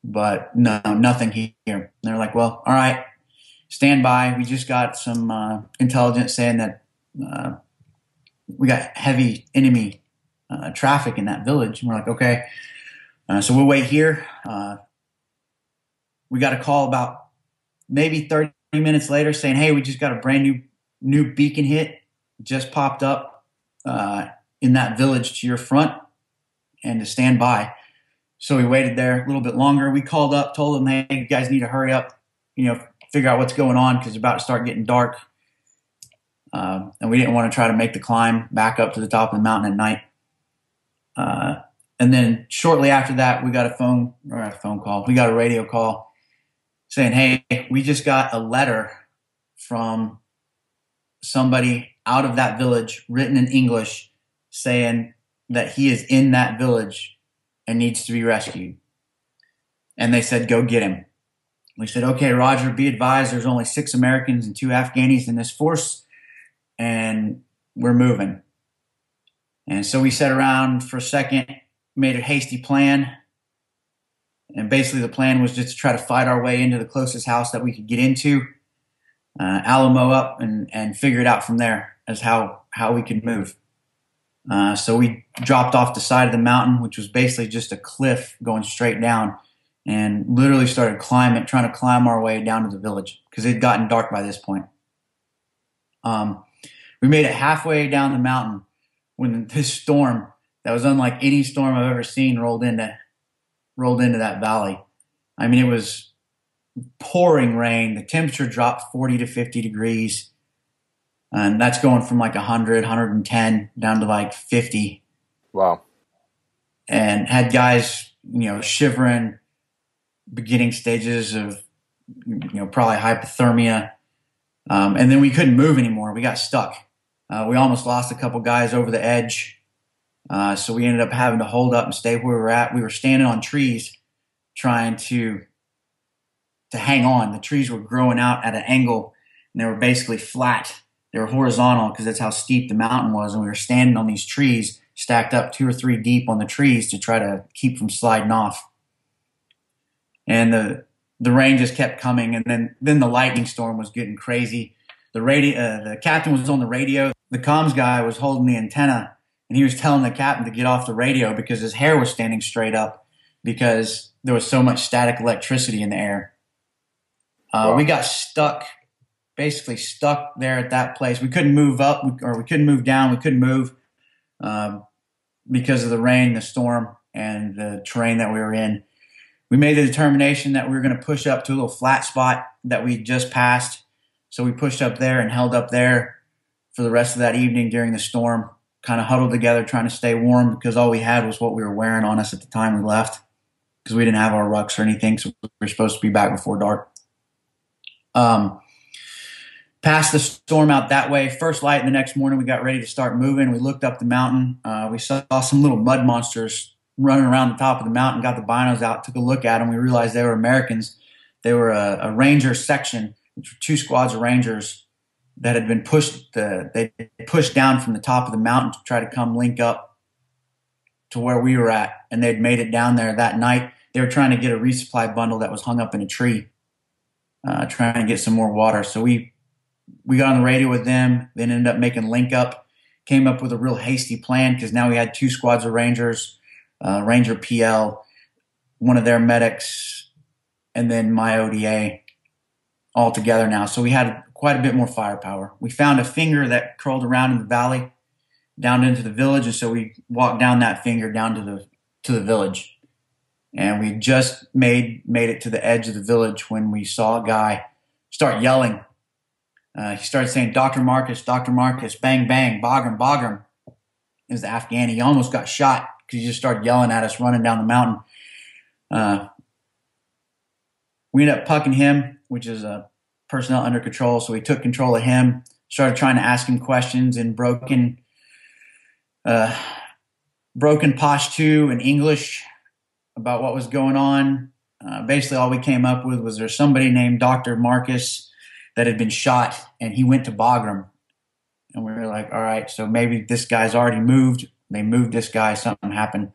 but no, nothing here. And they're like, well, all right, stand by. We just got some uh, intelligence saying that uh, we got heavy enemy uh, traffic in that village. And we're like, okay. Uh, so we'll wait here. Uh, we got a call about maybe 30 minutes later saying, hey, we just got a brand new new beacon hit, just popped up in that village to your front and to stand by. So we waited there a little bit longer. We called up, told them, hey, you guys need to hurry up, you know, figure out what's going on because it's about to start getting dark. Um, and we didn't want to try to make the climb back up to the top of the mountain at night. Uh, and then shortly after that, we got a phone or a phone call. We got a radio call saying, "Hey, we just got a letter from somebody out of that village, written in English, saying that he is in that village and needs to be rescued." And they said, "Go get him." We said, "Okay, Roger. Be advised, there's only six Americans and two Afghanis in this force, and we're moving." And so we sat around for a second, made a hasty plan. And basically, the plan was just to try to fight our way into the closest house that we could get into, uh, Alamo up, and, and figure it out from there as how, how we could move. Uh, so we dropped off the side of the mountain, which was basically just a cliff going straight down, and literally started climbing, trying to climb our way down to the village because it had gotten dark by this point. Um, we made it halfway down the mountain when this storm that was unlike any storm I've ever seen rolled into rolled into that valley. I mean, it was pouring rain. The temperature dropped 40 to 50 degrees. And that's going from like 100, 110 down to like 50. Wow. And had guys, you know, shivering, beginning stages of, you know, probably hypothermia. Um, and then we couldn't move anymore. We got stuck. Uh, we almost lost a couple guys over the edge. Uh, so we ended up having to hold up and stay where we were at. We were standing on trees trying to to hang on. The trees were growing out at an angle and they were basically flat. They were horizontal because that's how steep the mountain was. And we were standing on these trees stacked up two or three deep on the trees to try to keep from sliding off. And the the rain just kept coming and then then the lightning storm was getting crazy. The radio uh, the captain was on the radio the comms guy was holding the antenna and he was telling the captain to get off the radio because his hair was standing straight up because there was so much static electricity in the air. Uh, wow. We got stuck, basically stuck there at that place. We couldn't move up or we couldn't move down. We couldn't move um, because of the rain, the storm, and the terrain that we were in. We made the determination that we were going to push up to a little flat spot that we just passed. So we pushed up there and held up there for the rest of that evening during the storm, kind of huddled together trying to stay warm because all we had was what we were wearing on us at the time we left because we didn't have our rucks or anything. So we were supposed to be back before dark. Um, passed the storm out that way. First light the next morning, we got ready to start moving. We looked up the mountain. Uh, we saw some little mud monsters running around the top of the mountain. Got the binos out, took a look at them. We realized they were Americans. They were a, a ranger section, which were two squads of rangers that had been pushed uh, they pushed down from the top of the mountain to try to come link up to where we were at and they'd made it down there that night they were trying to get a resupply bundle that was hung up in a tree uh, trying to get some more water so we we got on the radio with them then ended up making link up came up with a real hasty plan because now we had two squads of rangers uh, ranger pl one of their medics and then my oda all together now so we had quite a bit more firepower. We found a finger that curled around in the valley down into the village, and so we walked down that finger down to the to the village. And we just made made it to the edge of the village when we saw a guy start yelling. Uh, he started saying, "Doctor Marcus, Doctor Marcus, bang bang, Bagram, Bagram." It was the Afghani. He almost got shot because he just started yelling at us, running down the mountain. Uh, we ended up pucking him, which is a personnel under control. So we took control of him, started trying to ask him questions in broken, uh, broken Pashto and English about what was going on. Uh, basically, all we came up with was there's somebody named Dr. Marcus that had been shot and he went to Bagram. And we were like, all right, so maybe this guy's already moved. They moved this guy, something happened.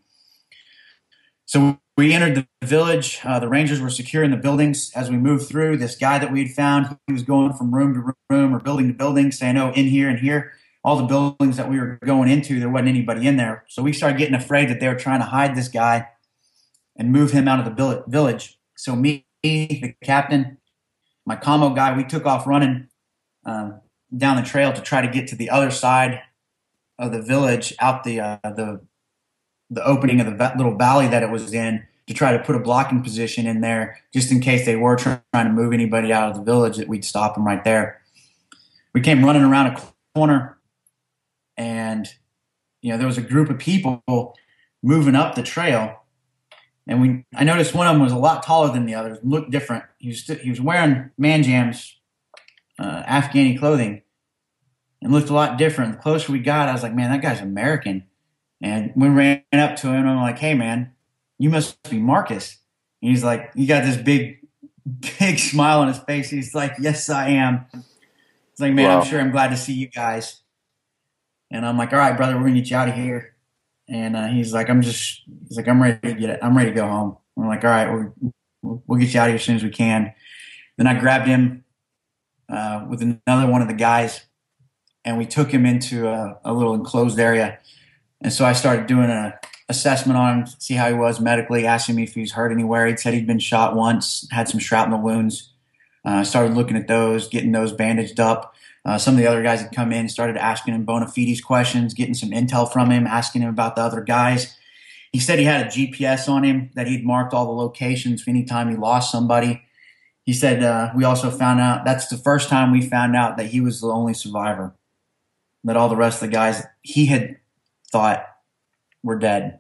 So we entered the village. Uh, the rangers were securing the buildings as we moved through. This guy that we had found, he was going from room to room or building to building, saying, "Oh, in here and here." All the buildings that we were going into, there wasn't anybody in there. So we started getting afraid that they were trying to hide this guy and move him out of the village. So me, the captain, my commo guy, we took off running uh, down the trail to try to get to the other side of the village, out the uh, the the opening of the little valley that it was in, to try to put a blocking position in there, just in case they were trying to move anybody out of the village, that we'd stop them right there. We came running around a corner, and you know there was a group of people moving up the trail, and we I noticed one of them was a lot taller than the others, looked different. He was he was wearing man jams, uh, Afghani clothing, and looked a lot different. The closer we got, I was like, man, that guy's American. And we ran up to him, and I'm like, hey, man, you must be Marcus. And he's like, he got this big, big smile on his face. He's like, yes, I am. He's like, man, wow. I'm sure I'm glad to see you guys. And I'm like, all right, brother, we're gonna get you out of here. And uh, he's like, I'm just, he's like, I'm ready to get it. I'm ready to go home. We're like, all right, we'll, we'll get you out of here as soon as we can. Then I grabbed him uh, with another one of the guys, and we took him into a, a little enclosed area. And so I started doing a assessment on him, see how he was medically, asking me if he was hurt anywhere. He'd said he'd been shot once, had some shrapnel wounds. I uh, started looking at those, getting those bandaged up. Uh, some of the other guys had come in, started asking him bona fides questions, getting some intel from him, asking him about the other guys. He said he had a GPS on him that he'd marked all the locations for any time he lost somebody. He said uh, we also found out that's the first time we found out that he was the only survivor. That all the rest of the guys he had thought were dead.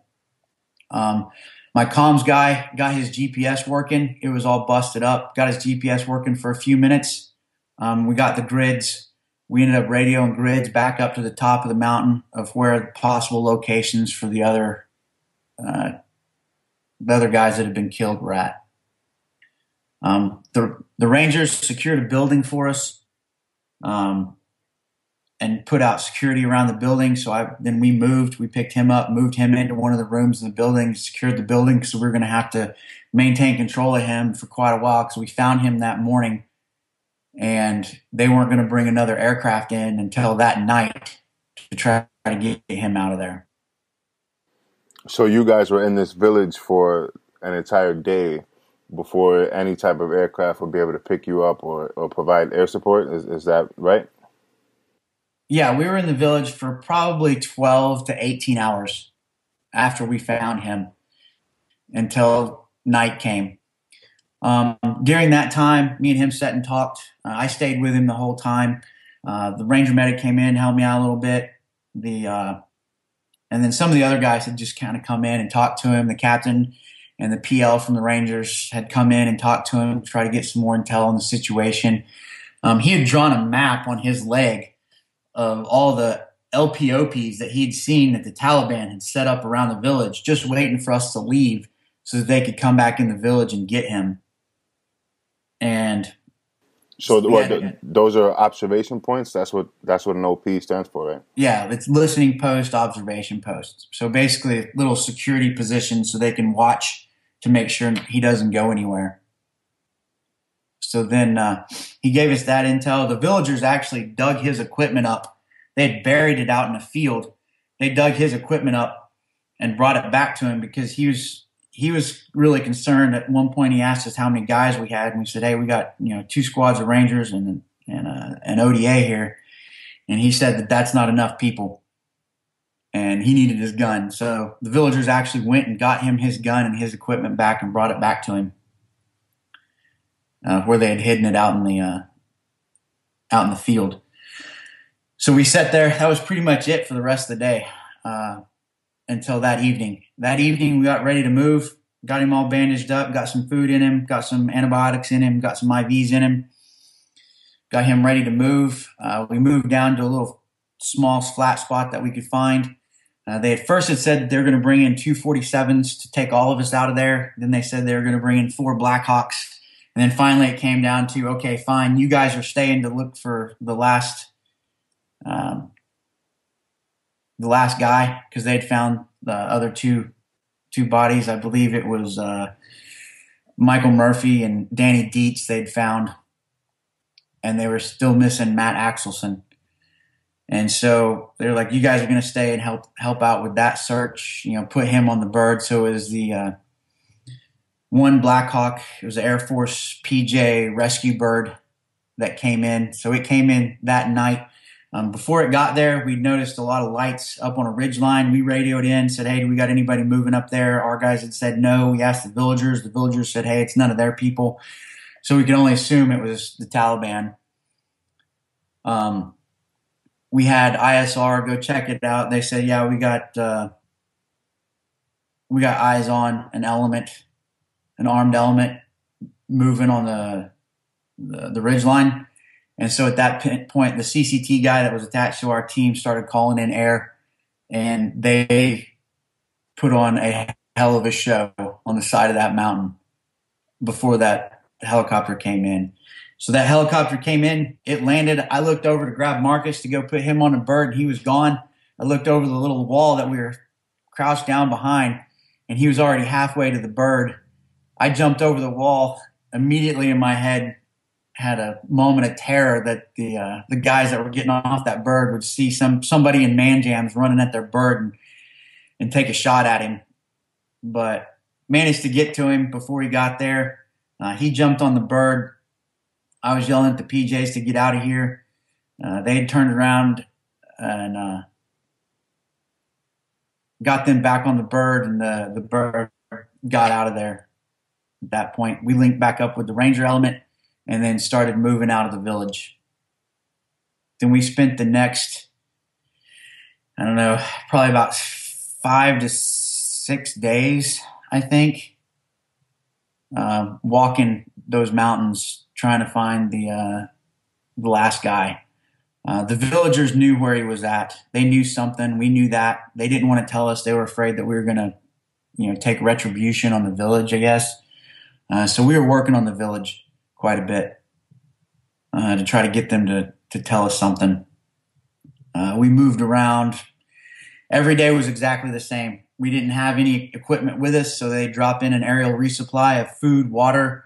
Um, my comms guy got his GPS working. It was all busted up. Got his GPS working for a few minutes. Um, we got the grids. We ended up radioing grids back up to the top of the mountain of where possible locations for the other uh, the other guys that had been killed were at. Um, the the Rangers secured a building for us. Um, and put out security around the building. So I then we moved, we picked him up, moved him into one of the rooms in the building, secured the building because we were going to have to maintain control of him for quite a while because we found him that morning, and they weren't going to bring another aircraft in until that night to try to get him out of there. So you guys were in this village for an entire day before any type of aircraft would be able to pick you up or, or provide air support. Is, is that right? Yeah, we were in the village for probably 12 to 18 hours after we found him until night came. Um, during that time, me and him sat and talked. Uh, I stayed with him the whole time. Uh, the ranger medic came in, helped me out a little bit. The uh, and then some of the other guys had just kind of come in and talked to him. The captain and the PL from the Rangers had come in and talked to him, try to get some more intel on the situation. Um, he had drawn a map on his leg of all the LPOPs that he'd seen that the Taliban had set up around the village, just waiting for us to leave so that they could come back in the village and get him. And so, the, what, the, those are observation points. That's what that's what an OP stands for, right? Yeah, it's listening post, observation post. So basically, little security positions so they can watch to make sure he doesn't go anywhere. So then uh, he gave us that intel. The villagers actually dug his equipment up. They had buried it out in a field. They dug his equipment up and brought it back to him because he was he was really concerned. At one point, he asked us how many guys we had, and we said, "Hey, we got you know two squads of Rangers and and uh, an ODA here." And he said that that's not enough people, and he needed his gun. So the villagers actually went and got him his gun and his equipment back and brought it back to him uh, where they had hidden it out in the uh, out in the field. So we sat there. That was pretty much it for the rest of the day uh, until that evening. That evening, we got ready to move. Got him all bandaged up. Got some food in him. Got some antibiotics in him. Got some IVs in him. Got him ready to move. Uh, we moved down to a little small flat spot that we could find. Uh, they at first had said they're going to bring in two 47s to take all of us out of there. Then they said they were going to bring in four Blackhawks and then finally, it came down to okay, fine, you guys are staying to look for the last, um, the last guy because they'd found the other two two bodies. I believe it was uh, Michael Murphy and Danny Dietz. They'd found, and they were still missing Matt Axelson. And so they're like, "You guys are going to stay and help help out with that search. You know, put him on the bird." So it was the uh, one Blackhawk. It was an Air Force PJ rescue bird that came in. So it came in that night. Um, before it got there, we noticed a lot of lights up on a ridge line. We radioed in, said, "Hey, do we got anybody moving up there?" Our guys had said no. We asked the villagers. The villagers said, "Hey, it's none of their people." So we could only assume it was the Taliban. Um, we had ISR go check it out. They said, "Yeah, we got uh, we got eyes on an element, an armed element moving on the the, the ridge line." And so at that point, the CCT guy that was attached to our team started calling in air, and they put on a hell of a show on the side of that mountain before that helicopter came in. So that helicopter came in, it landed. I looked over to grab Marcus to go put him on a bird, and he was gone. I looked over the little wall that we were crouched down behind, and he was already halfway to the bird. I jumped over the wall. Immediately in my head, had a moment of terror that the uh, the guys that were getting off that bird would see some somebody in man jams running at their bird and, and take a shot at him, but managed to get to him before he got there. Uh, he jumped on the bird. I was yelling at the PJs to get out of here. Uh, they had turned around and uh, got them back on the bird, and the the bird got out of there. At that point, we linked back up with the ranger element and then started moving out of the village. Then we spent the next, I don't know, probably about five to six days, I think, uh, walking those mountains trying to find the uh, the last guy. Uh, the villagers knew where he was at. They knew something. We knew that. They didn't want to tell us. They were afraid that we were going to, you know, take retribution on the village. I guess. Uh, so we were working on the village quite a bit uh, to try to get them to, to tell us something. Uh, we moved around. Every day was exactly the same. We didn't have any equipment with us, so they drop in an aerial resupply of food, water,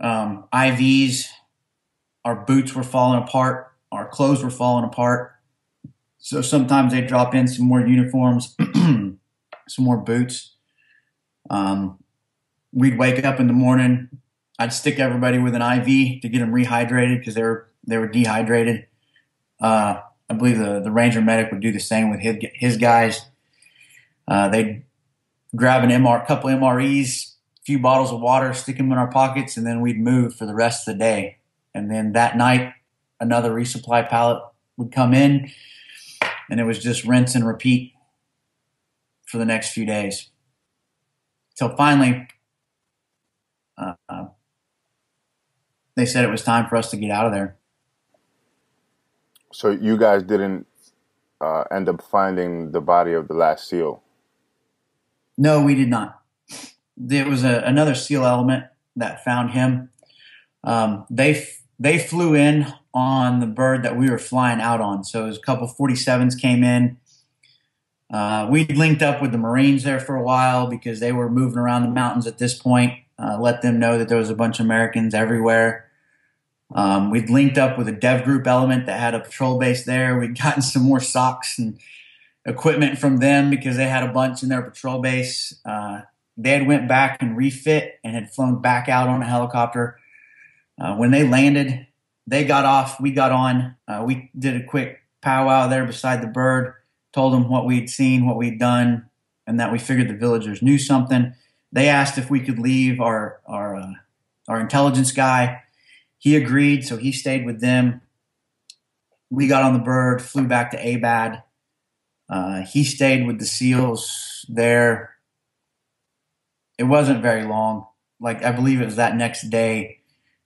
um, IVs. Our boots were falling apart. Our clothes were falling apart. So sometimes they drop in some more uniforms, some more boots. Um, we'd wake up in the morning, I'd stick everybody with an IV to get them rehydrated because they were they were dehydrated. Uh, I believe the the ranger medic would do the same with his his guys. Uh, they'd grab an MR, couple MREs, a few bottles of water, stick them in our pockets, and then we'd move for the rest of the day. And then that night, another resupply pallet would come in, and it was just rinse and repeat for the next few days. So finally, uh, they said it was time for us to get out of there. So you guys didn't uh, end up finding the body of the last SEAL? No, we did not. There was a, another SEAL element that found him. Um, they they flew in on the bird that we were flying out on. So it was a couple 47s came in. Uh, we linked up with the Marines there for a while because they were moving around the mountains at this point. Uh, let them know that there was a bunch of Americans everywhere. Um, we'd linked up with a dev group element that had a patrol base there. We'd gotten some more socks and equipment from them because they had a bunch in their patrol base. Uh, they had went back and refit and had flown back out on a helicopter. Uh, when they landed, they got off. We got on. Uh, we did a quick powwow there beside the bird. Told them what we'd seen, what we'd done, and that we figured the villagers knew something. They asked if we could leave our our uh, our intelligence guy he agreed, so he stayed with them. We got on the bird, flew back to Abad. Uh, he stayed with the SEALs there. It wasn't very long. Like I believe it was that next day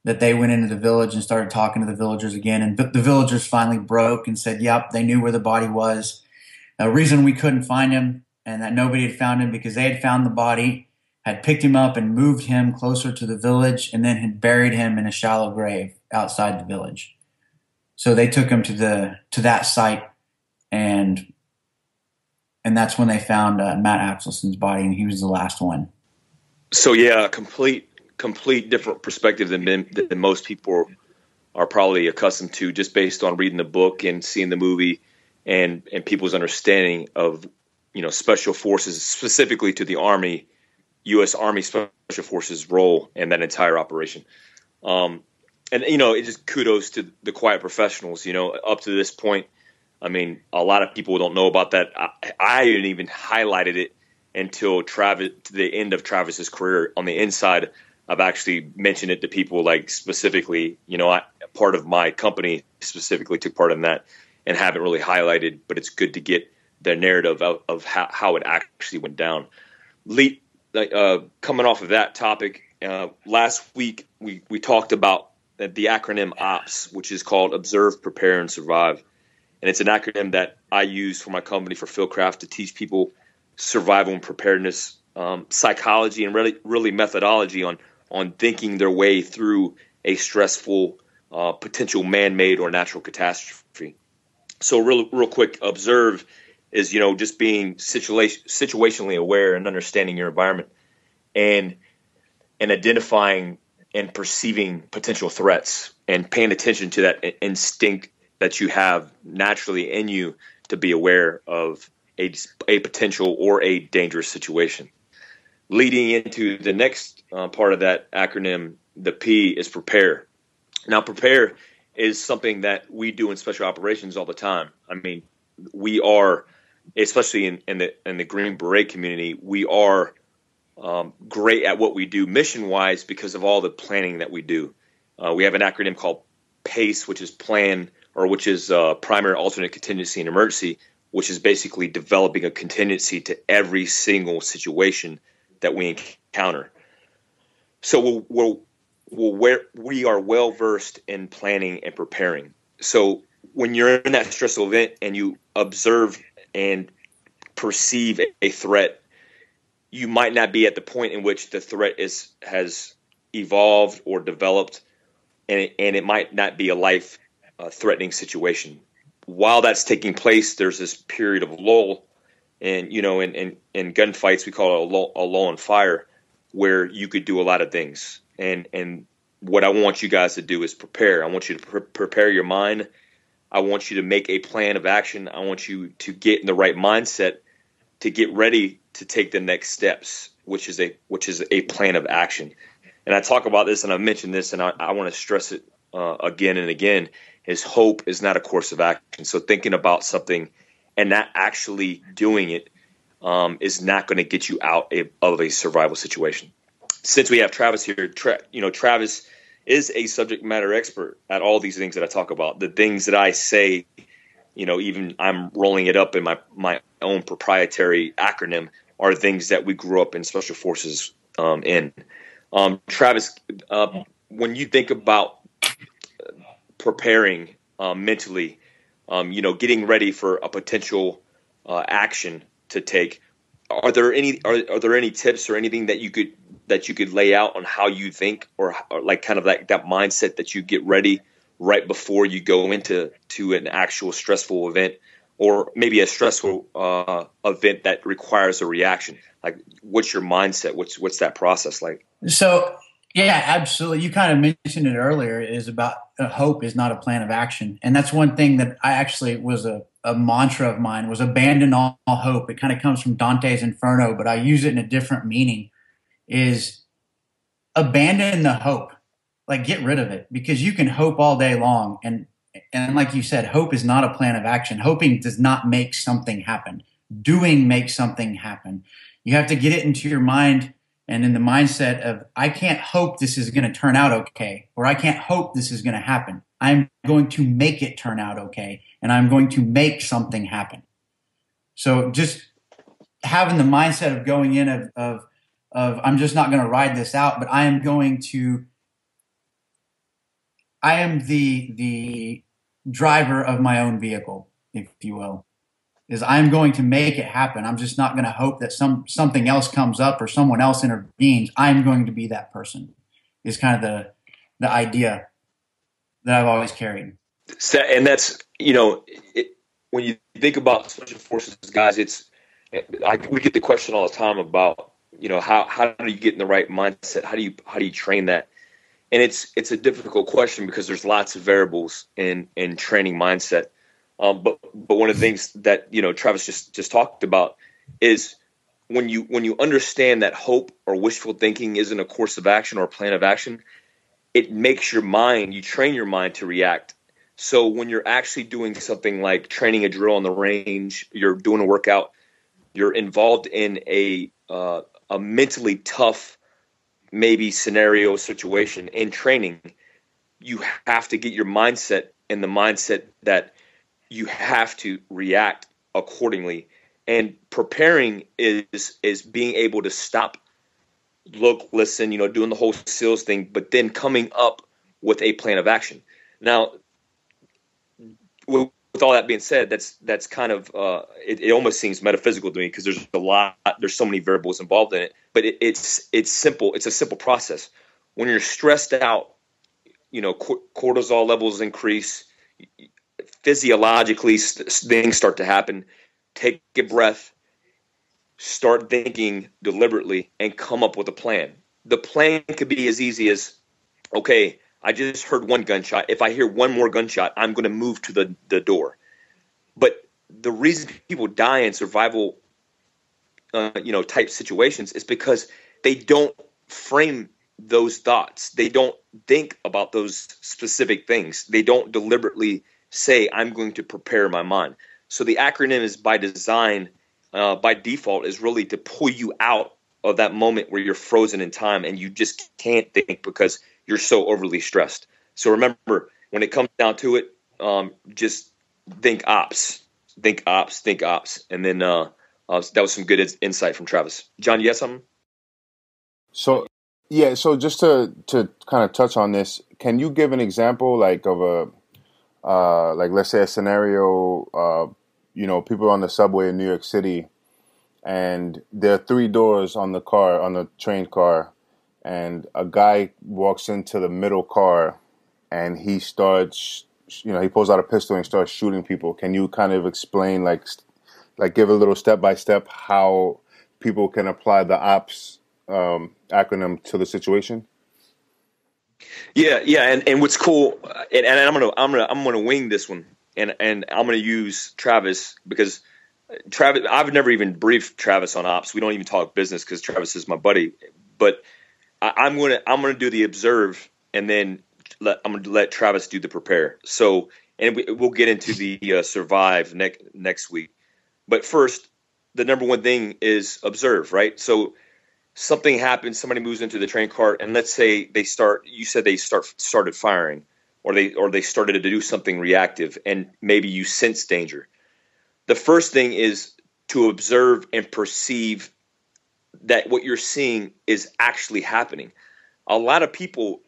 that they went into the village and started talking to the villagers again. And the villagers finally broke and said, "Yep, they knew where the body was." The reason we couldn't find him and that nobody had found him because they had found the body had picked him up and moved him closer to the village and then had buried him in a shallow grave outside the village. So they took him to the to that site and and that's when they found uh, Matt Axelson's body and he was the last one. So yeah, a complete complete different perspective than than most people are probably accustomed to just based on reading the book and seeing the movie and and people's understanding of you know special forces specifically to the army U.S. Army Special Forces role in that entire operation. Um, and you know, it just kudos to the quiet professionals. You know, up to this point, I mean, a lot of people don't know about that. I, I didn't even highlighted it until Travis, to the end of Travis's career on the inside. I've actually mentioned it to people like specifically, you know, I, part of my company specifically took part in that and haven't really highlighted, but it's good to get the narrative of, of how, how it actually went down. Le- uh, coming off of that topic, uh, last week we, we talked about the acronym OPS, which is called Observe, Prepare, and Survive. And it's an acronym that I use for my company for Fieldcraft to teach people survival and preparedness um, psychology and really, really methodology on on thinking their way through a stressful uh, potential man-made or natural catastrophe. So, real, real quick, observe is you know just being situation, situationally aware and understanding your environment, and and identifying and perceiving potential threats and paying attention to that instinct that you have naturally in you to be aware of a, a potential or a dangerous situation. Leading into the next uh, part of that acronym, the P is prepare. Now, prepare is something that we do in special operations all the time. I mean, we are, especially in, in the in the Green Beret community, we are um, great at what we do mission wise because of all the planning that we do. Uh, we have an acronym called PACE, which is plan or which is uh, primary, alternate, contingency, and emergency, which is basically developing a contingency to every single situation that we encounter. So we're, we're, we're we are well versed in planning and preparing. So when you're in that stressful event and you observe and perceive a threat, you might not be at the point in which the threat is has evolved or developed, and it, and it might not be a life uh, threatening situation. While that's taking place, there's this period of lull, and you know, in in, in gunfights, we call it a lull, a lull in fire, where you could do a lot of things. And and what I want you guys to do is prepare. I want you to pre- prepare your mind. I want you to make a plan of action. I want you to get in the right mindset to get ready to take the next steps, which is a which is a plan of action. And I talk about this, and I've mentioned this, and I, I want to stress it uh, again and again is hope is not a course of action. So thinking about something and not actually doing it um, is not going to get you out of a survival situation. Since we have Travis here, Tra- you know Travis is a subject matter expert at all these things that I talk about. The things that I say, you know, even I'm rolling it up in my my own proprietary acronym are things that we grew up in special forces um, in. Um, Travis, uh, when you think about preparing um, mentally, um, you know, getting ready for a potential uh, action to take. Are there any are, are there any tips or anything that you could that you could lay out on how you think or, or like kind of that that mindset that you get ready right before you go into to an actual stressful event or maybe a stressful uh, event that requires a reaction like what's your mindset what's what's that process like so yeah, absolutely. You kind of mentioned it earlier is about uh, hope is not a plan of action. And that's one thing that I actually was a, a mantra of mine was abandon all, all hope. It kind of comes from Dante's Inferno, but I use it in a different meaning is abandon the hope. Like get rid of it because you can hope all day long. And, and like you said, hope is not a plan of action. Hoping does not make something happen. Doing makes something happen. You have to get it into your mind and in the mindset of I can't hope this is going to turn out okay or I can't hope this is going to happen. I'm going to make it turn out okay and I'm going to make something happen. So just having the mindset of going in of of, of I'm just not going to ride this out, but I am going to I am the the driver of my own vehicle, if you will is I'm going to make it happen. I'm just not going to hope that some something else comes up or someone else intervenes. I'm going to be that person. Is kind of the the idea that I've always carried. And that's you know it, when you think about special forces guys, it's I, we get the question all the time about you know how how do you get in the right mindset? How do you how do you train that? And it's it's a difficult question because there's lots of variables in in training mindset um, but but one of the things that you know Travis just just talked about is when you when you understand that hope or wishful thinking isn't a course of action or a plan of action, it makes your mind, you train your mind to react. So when you're actually doing something like training a drill on the range, you're doing a workout, you're involved in a uh, a mentally tough maybe scenario situation in training, you have to get your mindset in the mindset that you have to react accordingly. And preparing is is being able to stop, look, listen, you know, doing the whole sales thing, but then coming up with a plan of action. Now, with, all that being said, that's that's kind of uh, it, it, almost seems metaphysical to me because there's a lot, there's so many variables involved in it. But it, it's it's simple. It's a simple process. When you're stressed out, you know, cortisol levels increase physiologically things start to happen take a breath start thinking deliberately and come up with a plan. The plan could be as easy as okay i just heard one gunshot. If i hear one more gunshot i'm going to move to the, the door. But the reason people die in survival uh, you know type situations is because they don't frame those thoughts. They don't think about those specific things. They don't deliberately say I'm going to prepare my mind. So the acronym is by design, uh, by default, is really to pull you out of that moment where you're frozen in time and you just can't think because you're so overly stressed. So remember, when it comes down to it, um, just think ops, think ops, think ops, and then uh, uh, that was some good insight from Travis. John, you have something? So yeah, so just to to kind of touch on this, can you give an example like of a uh, like let's say a scenario, uh, you know, people on the subway in New York City, and there are three doors on the car on the train car, and a guy walks into the middle car, and he starts, you know, he pulls out a pistol and starts shooting people. Can you kind of explain, like, like give a little step by step how people can apply the ops um, acronym to the situation? Yeah, yeah, and, and what's cool, and, and I'm gonna I'm gonna I'm gonna wing this one, and and I'm gonna use Travis because Travis I've never even briefed Travis on ops. We don't even talk business because Travis is my buddy, but I, am gonna I'm gonna do the observe, and then let, I'm gonna let Travis do the prepare. So and we, will get into the uh, survive next next week, but first the number one thing is observe, right? So something happens, somebody moves into the train cart, and let's say they start. You said they start started firing, or they or they started to do something reactive, and maybe you sense danger. The first thing is to observe and perceive that what you're seeing is actually happening. A lot of people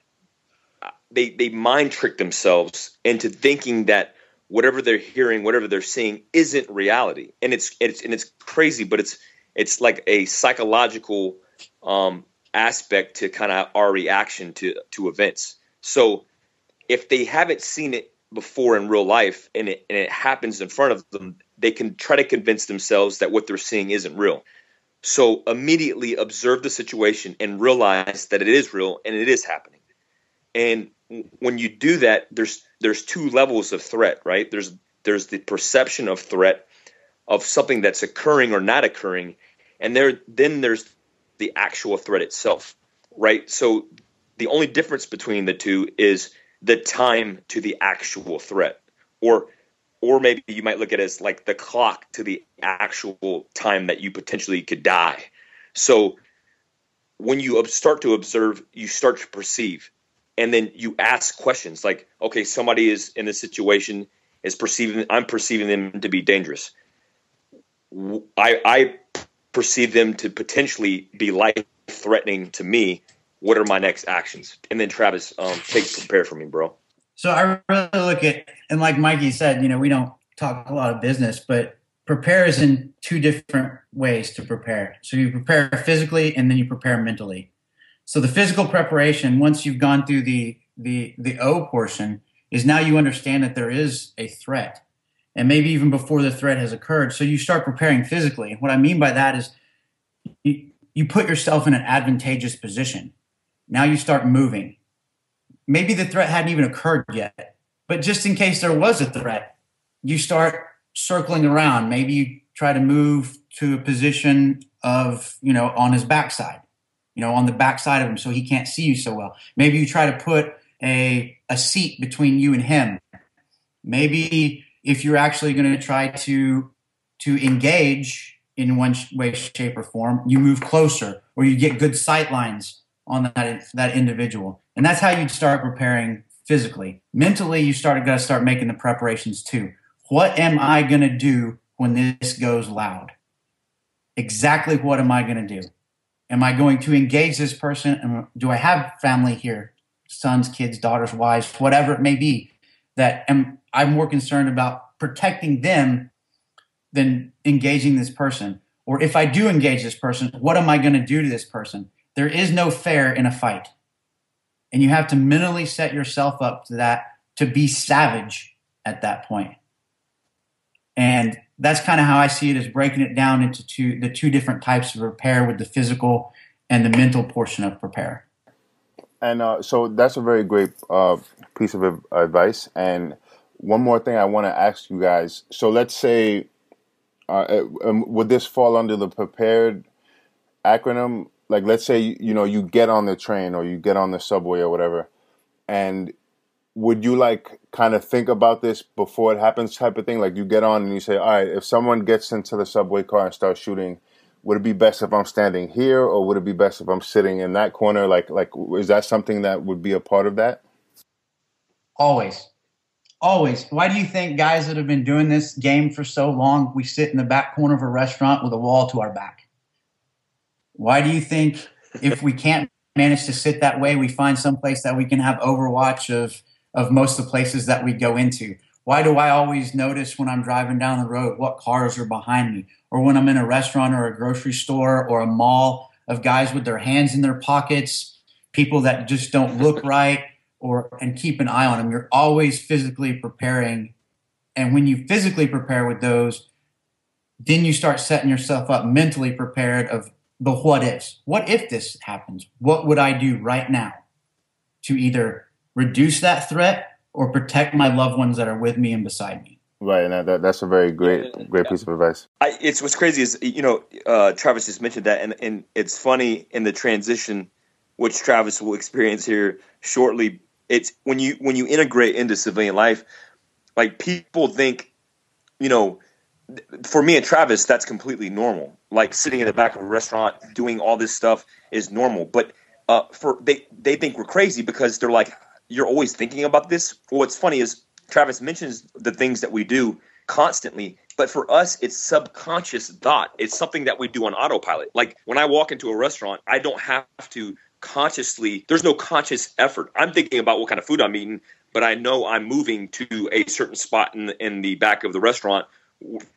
they they mind trick themselves into thinking that whatever they're hearing, whatever they're seeing, isn't reality, and it's it's and it's crazy, but it's it's like a psychological um, aspect to kind of our reaction to to events. So if they haven't seen it before in real life and it, and it happens in front of them, they can try to convince themselves that what they're seeing isn't real. So immediately observe the situation and realize that it is real and it is happening. And when you do that, there's there's two levels of threat, right? There's there's the perception of threat of something that's occurring or not occurring, and there then there's the actual threat itself, right? So the only difference between the two is the time to the actual threat, or or maybe you might look at it as like the clock to the actual time that you potentially could die. So when you start to observe, you start to perceive, and then you ask questions like, okay, somebody is in this situation is perceiving I'm perceiving them to be dangerous. I, I perceive them to potentially be life threatening to me, what are my next actions? And then Travis, um, take prepare for me, bro. So I really look at, and like Mikey said, you know, we don't talk a lot of business, but prepare is in two different ways to prepare. So you prepare physically and then you prepare mentally. So the physical preparation, once you've gone through the the the O portion, is now you understand that there is a threat and maybe even before the threat has occurred. So you start preparing physically. What I mean by that is you, you put yourself in an advantageous position. Now you start moving. Maybe the threat hadn't even occurred yet, but just in case there was a threat, you start circling around. Maybe you try to move to a position of, you know, on his backside. you know, on the backside of him so he can't see you so well. Maybe you try to put a, a seat between you and him. Maybe if you're actually going to try to to engage in one way, shape, or form, you move closer or you get good sight lines on that that individual, and that's how you'd start preparing physically. Mentally, you start got to start making the preparations too. What am I going to do when this goes loud? Exactly what am I going to do? Am I going to engage this person? do I have family here? Sons, kids, daughters, wives, whatever it may be, that am I'm more concerned about protecting them than engaging this person. Or if I do engage this person, what am I going to do to this person? There is no fair in a fight. And you have to mentally set yourself up to that to be savage at that point. And that's kind of how I see it as breaking it down into two the two different types of repair with the physical and the mental portion of prepare. And uh, so that's a very great uh, piece of advice. And one more thing I want to ask you guys. So let's say, uh, um, would this fall under the prepared acronym? Like, let's say you know you get on the train or you get on the subway or whatever, and would you like kind of think about this before it happens type of thing? Like you get on and you say all right if someone gets into the subway car and starts shooting would it be best if i'm standing here or would it be best if i'm sitting in that corner? Like like is that something that would be a part of that? Always. Always. Why do you think guys that have been doing this game for so long we sit in the back corner of a restaurant with a wall to our back why do you think if we can't manage to sit that way we find some place that we can have overwatch of of most of the places that we go into. Why do I always notice when I'm driving down the road what cars are behind me? Or when I'm in a restaurant or a grocery store or a mall of guys with their hands in their pockets, people that just don't look right or and keep an eye on them. You're always physically preparing. And when you physically prepare with those, then you start setting yourself up mentally prepared of the what ifs. What if this happens? What would I do right now to either reduce that threat or protect my loved ones that are with me and beside me. Right, and that, that's a very great, yeah, great piece of advice. I, it's what's crazy is you know uh, Travis just mentioned that, and, and it's funny in the transition, which Travis will experience here shortly. It's when you when you integrate into civilian life, like people think, you know, for me and Travis, that's completely normal. Like sitting in the back of a restaurant doing all this stuff is normal, but uh, for they they think we're crazy because they're like, you're always thinking about this. Well, What's funny is Travis mentions the things that we do constantly, but for us, it's subconscious thought. It's something that we do on autopilot. Like when I walk into a restaurant, I don't have to consciously, there's no conscious effort. I'm thinking about what kind of food I'm eating, but I know I'm moving to a certain spot in in the back of the restaurant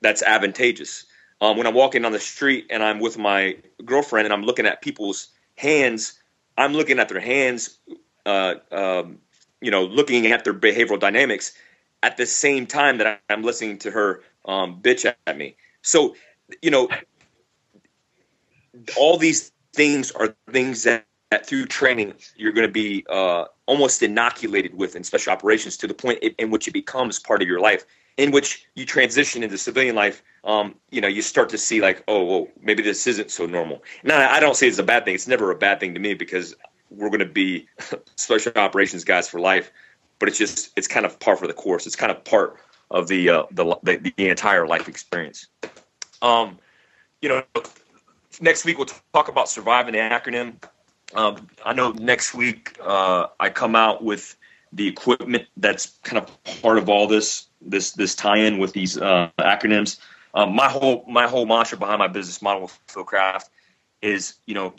that's advantageous. Um, when I'm walking on the street and I'm with my girlfriend and I'm looking at people's hands, I'm looking at their hands uh, um, you know, looking at their behavioral dynamics at the same time that I'm listening to her um, bitch at me. So, you know, all these things are things that, that through training you're going to be uh, almost inoculated with in special operations to the point in, which it becomes part of your life. In which you transition into civilian life, um, you know, you start to see like, oh, well, maybe this isn't so normal. Now, I don't say it's a bad thing. It's never a bad thing to me because we're going to be special operations guys for life. But it's just it's kind of par for the course. It's kind of part of the uh, the, the, the entire life experience. Um, you know, next week we'll talk about surviving the acronym. Um, I know next week uh, I come out with the equipment that's kind of part of all this this this tie-in with these uh, acronyms. Um, my whole my whole mantra behind my business model with Fieldcraft is you know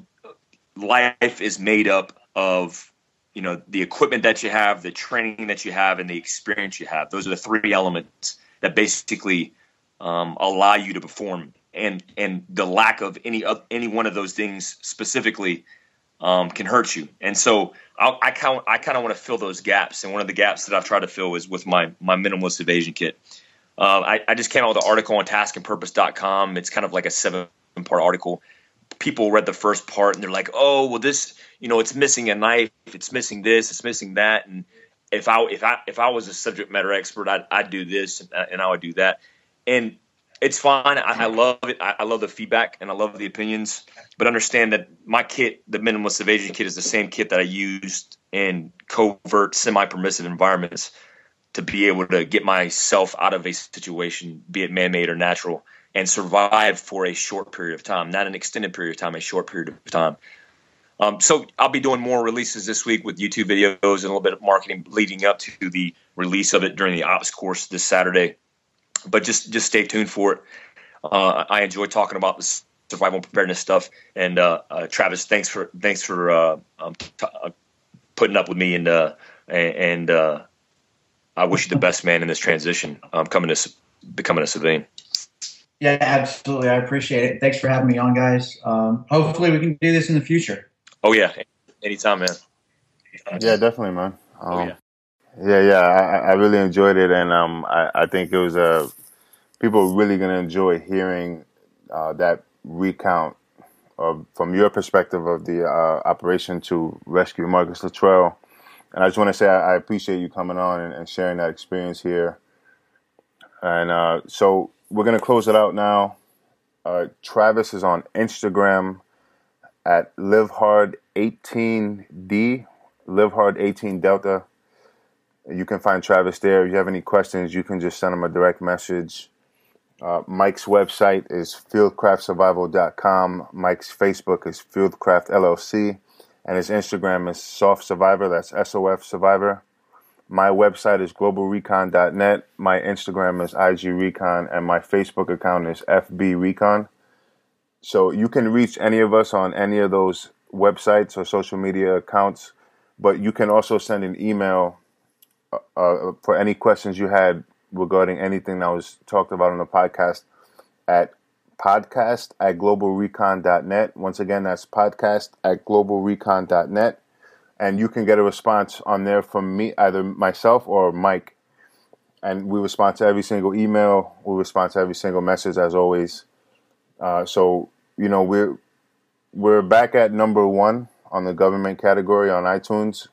life is made up of you know the equipment that you have the training that you have and the experience you have those are the three elements that basically um, allow you to perform and and the lack of any of any one of those things specifically um, can hurt you. And so i kind I kind of want to fill those gaps. And one of the gaps that I've tried to fill is with my my minimalist evasion kit. Uh, I, I just came out with an article on taskandpurpose.com it's kind of like a seven part article. People read the first part and they're like, oh, well, this, you know, it's missing a knife, it's missing this, it's missing that, and if I if I if I was a subject matter expert, I'd, I'd do this and, and I would do that, and it's fine. I, I love it. I, I, love the feedback and I love the opinions. But understand that my kit, the minimalist evasion kit, is the same kit that I used in covert, semi-permissive environments to be able to get myself out of a situation, be it man-made or natural, and survive for a short period of time, not an extended period of time, a short period of time. Um, so I'll be doing more releases this week with YouTube videos and a little bit of marketing leading up to the release of it during the ops course this Saturday. But just just stay tuned for it. Uh, I enjoy talking about the survival preparedness stuff. And uh, uh, Travis, thanks for thanks for uh, um, t- uh, putting up with me and uh, and I wish you the best, man, in this transition, um, coming to becoming a civilian. Yeah, absolutely. I appreciate it. Thanks for having me on, guys. Um, hopefully, we can do this in the future. Oh yeah, anytime, man. Anytime. Yeah, definitely, man. Um, oh yeah. Yeah, yeah, I, I, really enjoyed it, and um, I, I think it was uh, people are really gonna enjoy hearing uh, that recount of, from your perspective of the uh, operation to rescue Marcus Luttrell. And I just want to say I, I appreciate you coming on and, and, sharing that experience here. And uh, so we're gonna close it out now. Uh, Travis is on Instagram at livehard18d, livehard18 delta. You can find Travis there. If you have any questions, you can just send him a direct message. Uh, Mike's website is fieldcraftsurvival.com. Mike's Facebook is Fieldcraft LLC. And his Instagram is Soft Survivor. That's S O F Survivor. My website is globalrecon.net. My Instagram is igrecon. And my Facebook account is FBRecon. So you can reach any of us on any of those websites or social media accounts, but you can also send an email uh, uh, for any questions you had regarding anything that was talked about on the podcast at podcast at globalrecon.net. Once again, that's podcast at globalrecon.net. And you can get a response on there from me, either myself or Mike. And we respond to every single email. We respond to every single message, as always. Uh, so you know we're we're back at number one on the government category on iTunes,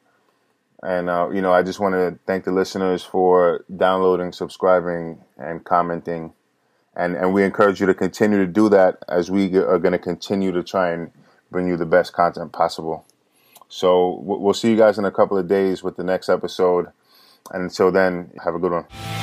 and uh, you know I just want to thank the listeners for downloading, subscribing, and commenting, and and we encourage you to continue to do that as we are going to continue to try and bring you the best content possible. So we'll see you guys in a couple of days with the next episode, and until then, have a good one.